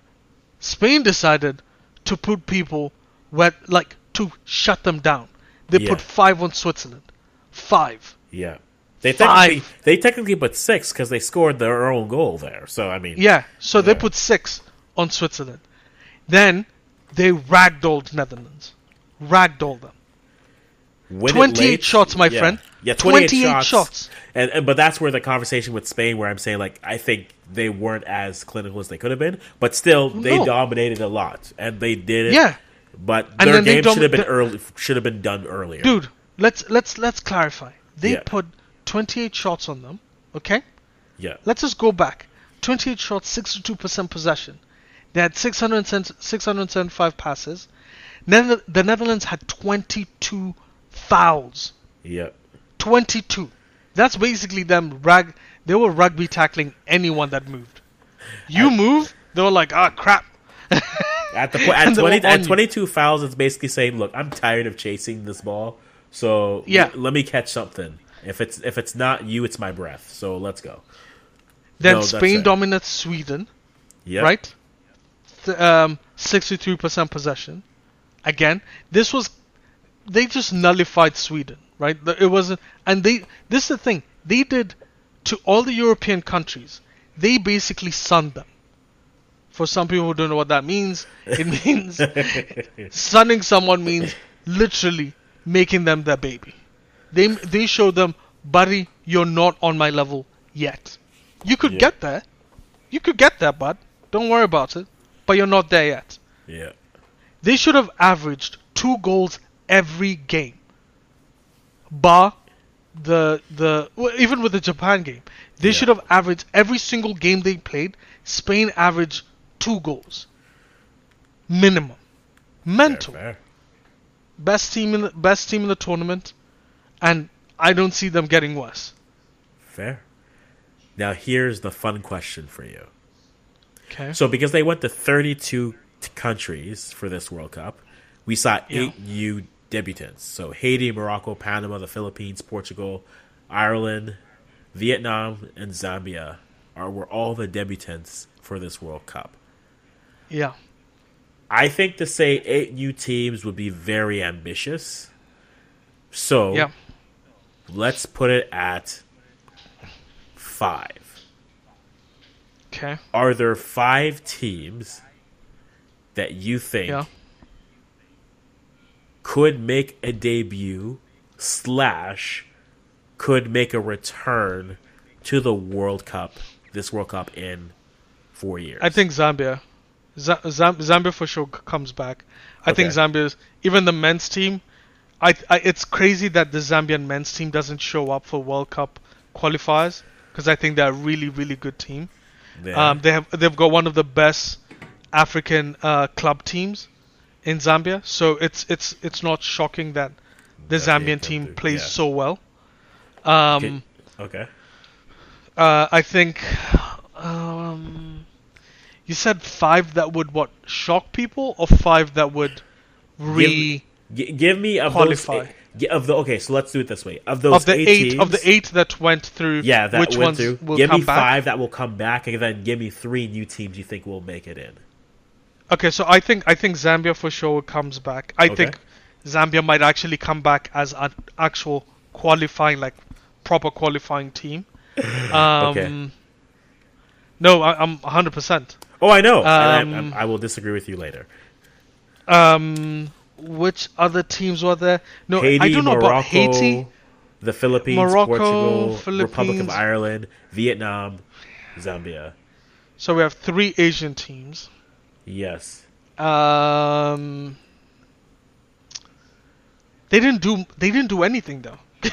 Spain decided to put people where like to shut them down. They Yeah. put five on Switzerland. Five. Yeah. They Five. technically they technically put six because they scored their own goal there. So I mean, Yeah. So they put six on Switzerland. Then they ragdolled Netherlands. Ragdolled them. win 28 late- shots, my yeah. friend. Yeah, 28, 28 shots. shots. And, and but that's where the conversation with Spain, where I'm saying like I think they weren't as clinical as they could have been, but still they No. dominated a lot and they did it. Yeah. But And their game dom- should have been early. Should have been done earlier. Dude, let's let's let's clarify. They Yeah. put 28 shots on them, okay? Yeah. Let's just go back. 28 shots, 62% possession. They had 600 675 passes. The Netherlands had 22 fouls. Yeah. 22. That's basically them rag. They were rugby tackling anyone that moved. You move, they were like, ah, crap. At the po- at And twenty at twenty two fouls, it's basically saying, "Look, I'm tired of chasing this ball, so Yeah. l- let me catch something. If it's if it's not you, it's my breath. So let's go." Then No, Spain dominates Sweden, Yeah. right? Um, 63% possession. Again, this was they just nullified Sweden, right? It wasn't, and they. This is the thing they did to all the European countries. They basically sunned them. For some people who don't know what that means, it means sunning someone means literally making them their baby. They they show them, buddy, you're not on my level yet. You could Yeah. get there. You could get there, bud. Don't worry about it. But you're not there yet. Yeah. They should have averaged two goals every game. Bar the the even with the Japan game, they Yeah. should have averaged every single game they played. Spain averaged two goals, minimum. Mental Fair, fair. best team in the best team in the tournament, and I don't see them getting worse. Fair. Now here's the fun question for you. Okay. So because they went to 32 t- countries for this World Cup, we saw Yeah. eight new debutants. So Haiti, Morocco, Panama, the Philippines, Portugal, Ireland, Vietnam, and Zambia are were all the debutants for this World Cup. yeah. I think to say eight new teams would be very ambitious. So Yeah. let's put it at five. Okay. Are there five teams that you think Yeah. could make a debut slash could make a return to the World Cup, this World Cup in four years? I think Zambia. Z- Zam- Zambia for sure comes back. I think Okay. Zambia's even the men's team. I, I it's crazy that the Zambian men's team doesn't show up for World Cup qualifiers because I think they're a really really good team. Yeah. Um, they have they've got one of the best African uh, club teams in Zambia, so it's it's it's not shocking that the That they Zambian team plays yeah. so well. Um, Okay. uh, I think um, you said five that would what shock people, or five that would re G- give me of Qualify. those. Yeah, of the okay, so let's do it this way. Of those of the eight, eight, teams, of the eight that went through. yeah, that which went ones through. will give come me back? five that will come back, and then give me three new teams you think will make it in. Okay, so I think I think Zambia for sure comes back. I Okay. think Zambia might actually come back as an actual qualifying, like proper qualifying team. Um, Okay. No, I, I'm 100. percent Oh, I know. and Um, I, I will disagree with you later. Um, which other teams were there? No, Haiti, I don't know Morocco, about Haiti. the Philippines, Morocco, Portugal, Republic of Ireland, Vietnam, Zambia. So we have three Asian teams. Yes. Um, they didn't do they didn't do anything though,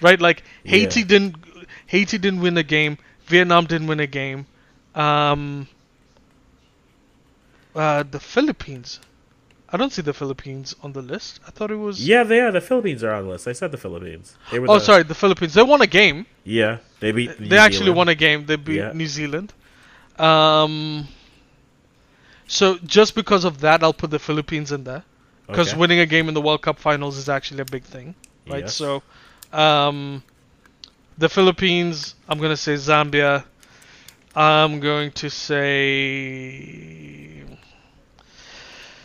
right? Like Haiti Yeah. didn't Haiti didn't win a game. Vietnam didn't win a game. Um, uh, the Philippines. I don't see the Philippines on the list. I thought it was. Yeah, they are. The Philippines are on the list. I said the Philippines. They were Oh, the- sorry, the Philippines. They won a game. Yeah, they beat. New they actually Zealand. won a game. They beat Yeah. New Zealand. Um, so just because of that, I'll put the Philippines in there because Okay. winning a game in the World Cup finals is actually a big thing, right? Yes. So, um, the Philippines. I'm gonna say Zambia. I'm going to say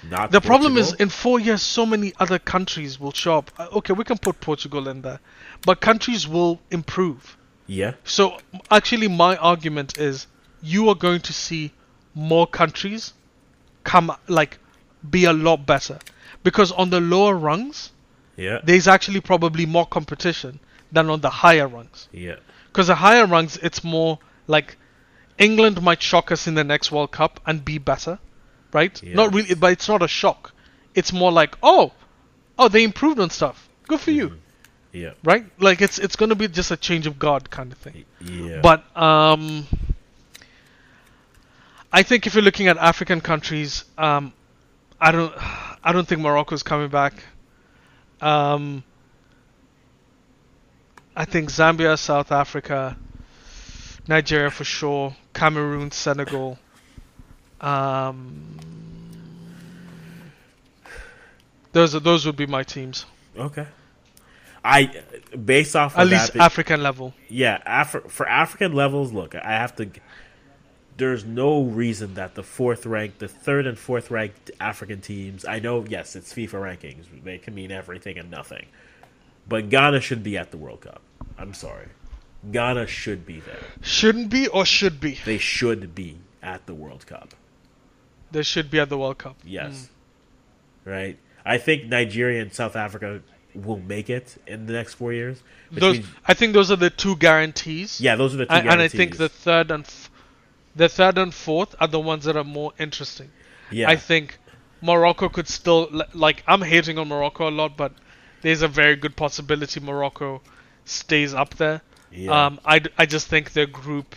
Not the problem is in four years, so many other countries will show up. Uh, Okay, we can put Portugal in there, but countries will improve. yeah, So actually, my argument is you are going to see more countries come like be a lot better because on the lower rungs yeah, there's actually probably more competition than on the higher rungs. yeah, Because the higher rungs, it's more like England might shock us in the next World Cup and be better, right? Yeah. Not really, but it's not a shock. It's more like, oh, oh, they improved on stuff. Good for you, yeah, right? Like it's it's gonna be just a change of guard kind of thing. yeah. But um, I think if you're looking at African countries, um, I don't, I don't think Morocco's coming back. Um, I think Zambia, South Africa, Nigeria for sure, Cameroon, Senegal. Um, those are, those would be my teams. okay. I based off of At least that, African level. yeah, Afri- for African levels, look, I have to. There's no reason that the fourth ranked, the third and fourth ranked African teams. I know, yes, it's FIFA rankings. They can mean everything and nothing, but Ghana should be at the World Cup. I'm sorry, Ghana should be there. Shouldn't be or should be. They should be at the World Cup. They should be at the World Cup. Yes, right. I think Nigeria and South Africa will make it in the next four years. Those, means- I think those are the two guarantees. yeah, those are the two and, and I think the third and f- the third and fourth are the ones that are more interesting. yeah, I think Morocco could still like I'm hating on Morocco a lot, but there's a very good possibility Morocco stays up there. Yeah. Um, I, I just think their group,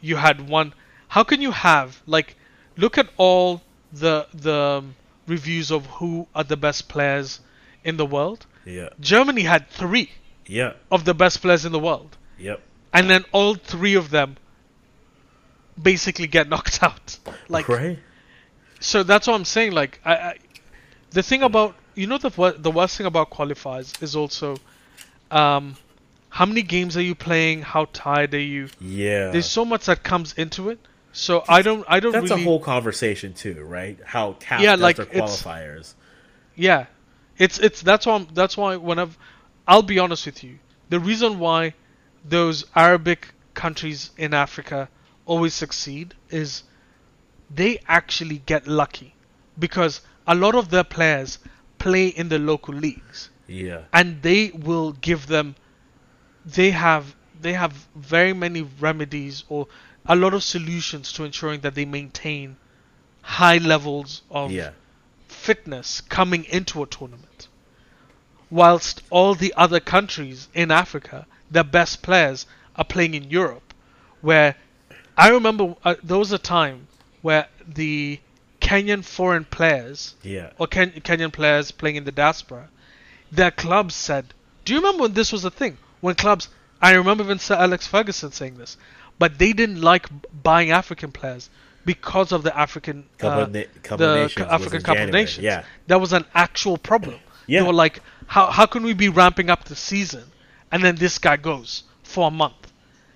you had one. How can you have like, look at all the the reviews of who are the best players in the world. yeah, Germany had three yeah, of the best players in the world, yep. and then all three of them basically get knocked out. Like right? so that's what I'm saying. Like, I, I the thing about you know the the worst thing about qualifiers is also, um, how many games are you playing? How tired are you? Yeah, There's so much that comes into it. So I don't I don't that's really a whole conversation too, right? How CAF Yeah, like, their it's- qualifiers. yeah. It's it's that's why I'm, that's why whenever I'll be honest with you, the reason why those Arabic countries in Africa always succeed is they actually get lucky because a lot of their players play in the local leagues Yeah, and they will give them they have they have very many remedies or a lot of solutions to ensuring that they maintain high levels of yeah, fitness coming into a tournament. Whilst all the other countries in Africa, their best players are playing in Europe, where I remember uh, there was a time where the Kenyan foreign players yeah, or Ken- Kenyan players playing in the diaspora, their clubs said, "Do you remember when this was a thing? When clubs, I remember even Sir Alex Ferguson saying this, but they didn't like buying African players because of the African Cup uh, of Cup of the Nations African Cup of Nations. yeah. that was an actual problem. Yeah. They were like, How how can we be ramping up the season and then this guy goes for a month?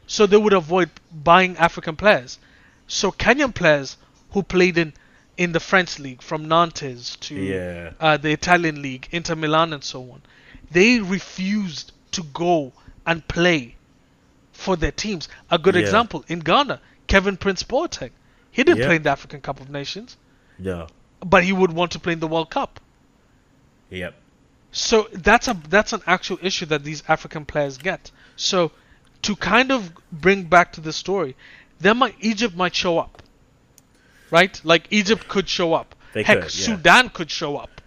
So they would avoid buying African players. So Kenyan players who played in in the French league from Nantes to Yeah. uh, the Italian league, Inter Milan and so on, they refused to go and play for their teams. A good Yeah. example in Ghana, Kevin Prince Boateng. He didn't Yeah. play in the African Cup of Nations, No. but he would want to play in the World Cup. Yep. So that's a that's an actual issue that these African players get. So to kind of bring back to the story, then might Egypt might show up, right? Like Egypt could show up. They Heck, could, yeah. Sudan could show up.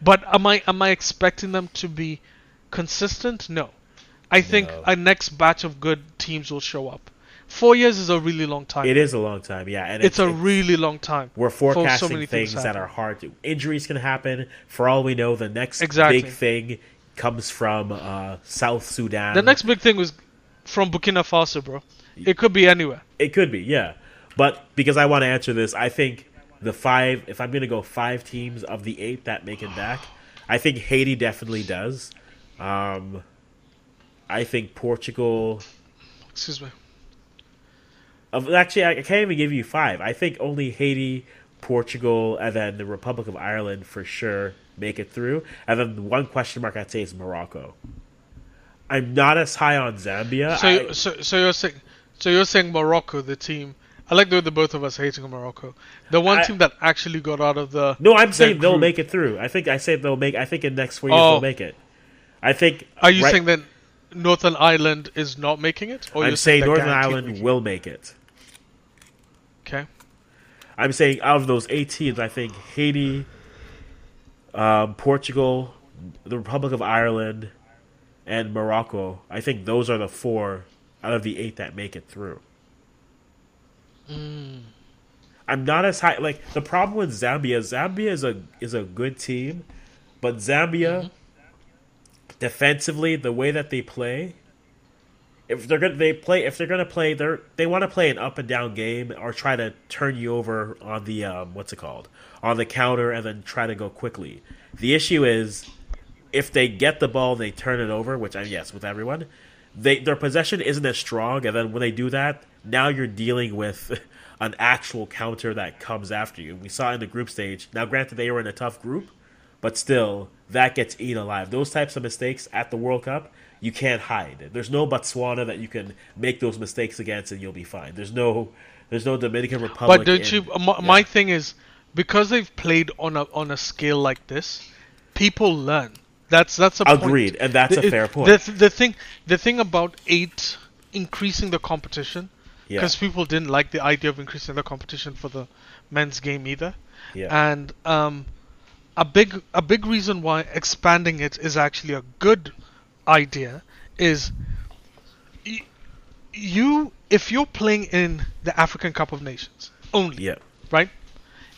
But am I am I expecting them to be consistent? No. I think No. a next batch of good teams will show up. Four years is a really long time. It is a long time, yeah, and It's, a really long time. We're for so forecasting many things, that are hard to. Injuries can happen. For all we know, the next Exactly. big thing comes from uh, South Sudan. The next big thing was from Burkina Faso, bro. It could be anywhere. It could be, yeah. But because I want to answer this, I think the five, if I'm going to go five teams of the eight that make it back, I think Haiti definitely does. Um, I think Portugal. Excuse me. Of, actually, I can't even give you five. I think only Haiti, Portugal, and then the Republic of Ireland for sure make it through. And then one question mark I'd say is Morocco. I'm not as high on Zambia. So, I- so, so you're saying, so you're saying Morocco, the team. I like the way the both of us hating Morocco. The one I- team that actually got out of the No, I'm saying they'll make it through. I think I say they'll make. I think in next four years Oh. they'll make it. I think. Are you right- saying that Northern Ireland is not making it, or I'm saying Northern Ireland will make it. Okay. I'm saying out of those eight teams, I think Haiti, um, Portugal, the Republic of Ireland, and Morocco. I think those are the four out of the eight that make it through. Hmm. I'm not as high. Like the problem with Zambia, Zambia is a is a good team, but Zambia Mm-hmm. Defensively, the way that they play, if they're gonna they play if they're gonna play they're they want to play an up and down game or try to turn you over on the um, what's it called on the counter and then try to go quickly. The issue is if they get the ball they turn it over, which I yes with everyone, they their possession isn't as strong, and then when they do that, now you're dealing with an actual counter that comes after you. We saw in the group stage. Now, granted, they were in a tough group, but still, that gets eaten alive. Those types of mistakes at the World Cup, you can't hide. There's no Botswana that you can make those mistakes against and you'll be fine. There's no, there's no Dominican Republic. But don't in- you? My, yeah. my thing is because they've played on a on a scale like this, people learn. That's that's a point. Agreed, and that's a fair it- point. The, the thing the thing about eight increasing the competition Yeah. because people didn't like the idea of increasing the competition for the men's game either. Yeah. And um, a big a big reason why expanding it is actually a good idea is y- you if you're playing in the African Cup of Nations only, yeah. right?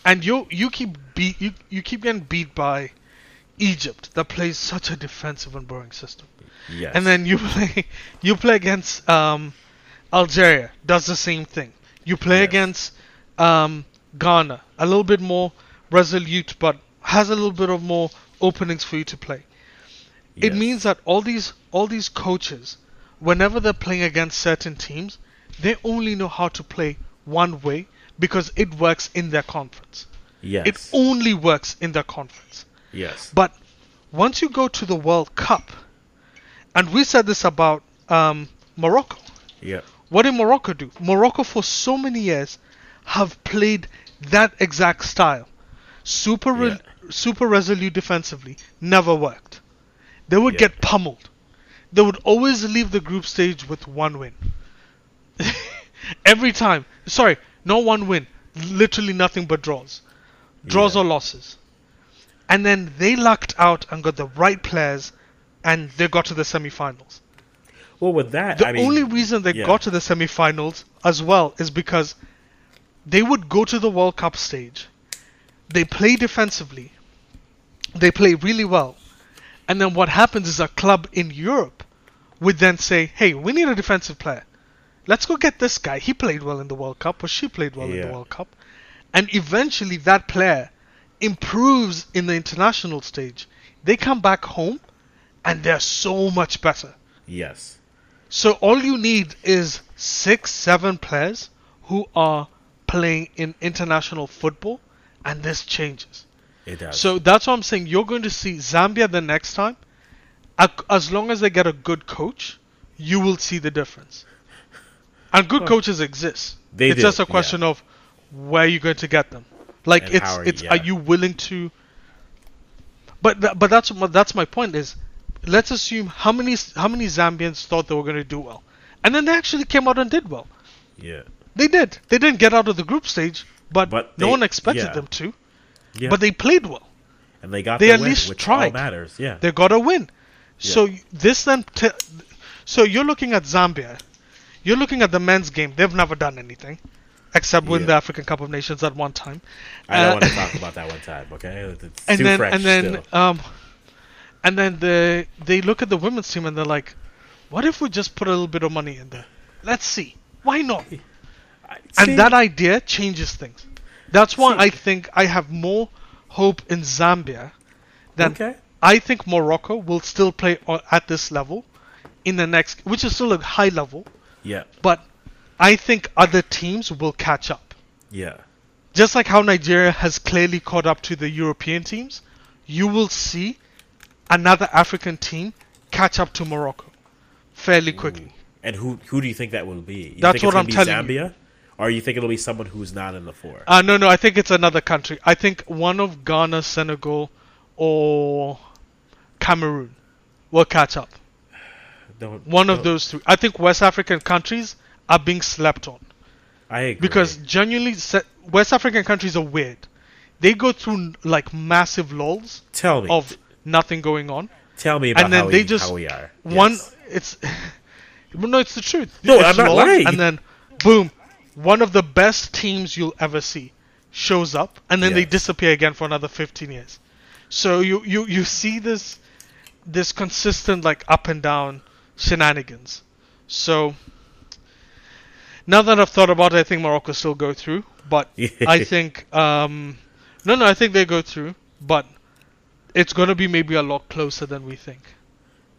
And you you keep beat you, you keep getting beat by Egypt that plays such a defensive and boring system. Yes. And then you play you play against um, Algeria, does the same thing. You play Yes. against um, Ghana, a little bit more resolute, but has a little bit of more openings for you to play. It means that all these all these coaches, whenever they're playing against certain teams, they only know how to play one way because it works in their conference. yes. It only works in their conference. yes. But once you go to the World Cup, and we said this about um, Morocco. yeah. What did Morocco do? Morocco, for so many years, have played that exact style. Super, re- Yeah. super resolute defensively. Never worked. They would Yeah. get pummeled. They would always leave the group stage with one win. Every time. Sorry, no one win. Literally nothing but draws. Draws Yeah. or losses. And then they lucked out and got the right players, and they got to the semi-finals. Well, with that, The I mean, only reason they got to the semi-finals as well is because they would go to the World Cup stage. They play defensively. They play really well. And then what happens is a club in Europe would then say, "Hey, we need a defensive player. Let's go get this guy. He played well in the World Cup, or she played well in the World Cup." And eventually that player improves in the international stage, they come back home and they're so much better. Yes. So all you need is six, seven players who are playing in international football, and this changes. It does. So that's what I'm saying. You're going to see Zambia the next time. As long as they get a good coach, you will see the difference. And good coaches exist. They it's just a yeah. question of where you're going to get them. Like And it's are- it's yeah. are you willing to? But th- but that's that's my point is. Let's assume how many how many Zambians thought they were going to do well, and then they actually came out and did well. yeah. They did. They didn't get out of the group stage, but, But no they- one expected yeah. them to. Yeah. But they played well. and they got they at win, least tried. matters. Yeah. They got a win. So this then, t- so you're looking at Zambia. You're looking at the men's game. They've never done anything, except win Yeah. the African Cup of Nations at one time. I don't Uh, want to talk about that one time. Okay. It's and too then fresh and then still. um, and then the they look at the women's team and they're like, what if we just put a little bit of money in there? Let's see. Why not? See, and that idea changes things. That's why See- I think I have more hope in Zambia than Okay. I think Morocco will still play at this level in the next, which is still a high level, Yeah. but I think other teams will catch up. Yeah. Just like how Nigeria has clearly caught up to the European teams, you will see another African team catch up to Morocco fairly quickly. And who who do you think that will be? You That's think what I'm be telling you. Or you think it'll be someone who's not in the four? Uh, no, no, I think it's another country. I think one of Ghana, Senegal, or Cameroon will catch up. Don't- One of don't- those three. I think West African countries are being slept on I agree. because genuinely, West African countries are weird. They go through like massive lulls tell me of nothing going on. tell me about and then how, they we, just how we are. one. It's no, it's the truth. No, It's I'm not lulls, lying. And then boom, one of the best teams you'll ever see shows up, and then they disappear again for another 15 years. So you you you see this this consistent like up and down shenanigans. So now that I've thought about it, I think Morocco still go through, but I think um no no I think they go through, but it's gonna be maybe a lot closer than we think.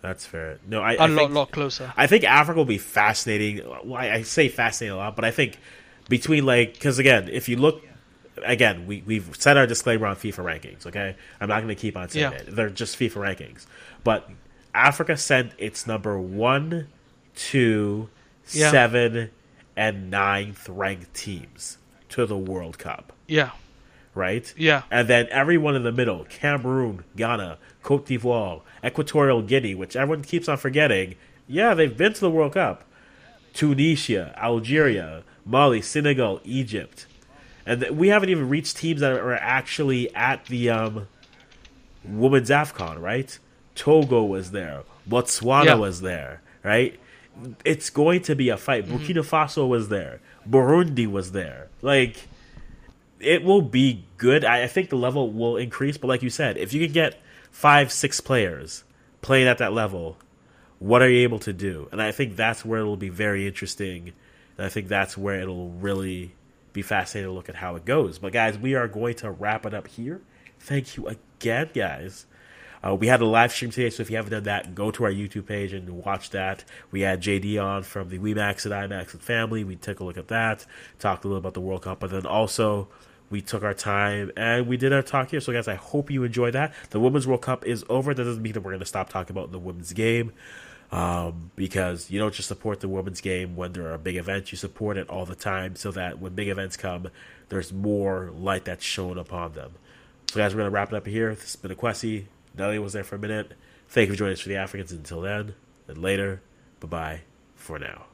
That's fair. No, I, A I lot think, lot closer. I think Africa will be fascinating. Well, I, I say fascinating a lot, but I think between like because again, if you look again, we we've set our disclaimer on FIFA rankings. Okay, I'm not going to keep on saying Yeah. it. They're just FIFA rankings, but Africa sent its number one, two, Yeah. seven, and ninth ranked teams to the World Cup. Yeah. right? Yeah. And then everyone in the middle Cameroon, Ghana, Cote d'Ivoire, Equatorial Guinea, which everyone keeps on forgetting. Yeah, they've been to the World Cup. Tunisia, Algeria, Mali, Senegal, Egypt. And we haven't even reached teams that are actually at the um, Women's AFCON, right? Togo was there. Botswana Yeah. was there, right? It's going to be a fight. Mm-hmm. Burkina Faso was there. Burundi was there. Like, it will be good. I, I think the level will increase, but like you said, if you can get five, six players playing at that level, what are you able to do? And I think that's where it'll be very interesting. And I think that's where it'll really be fascinating to look at how it goes. But guys, we are going to wrap it up here. Thank you again, guys. Uh, we had a live stream today, so if you haven't done that, go to our YouTube page and watch that. We had JD on from the WeMax and IMAX and family. We took a look at that, talked a little about the World Cup, but then also we took our time and we did our talk here. So, guys, I hope you enjoyed that. The Women's World Cup is over. That doesn't mean that we're going to stop talking about the women's game um, because you don't just support the women's game when there are big events. You support it all the time so that when big events come, there's more light that's shown upon them. So, guys, we're going to wrap it up here. This has been Akwasi. Nelly was there for a minute. Thank you for joining us for the Africans. Until then, and later, bye bye for now.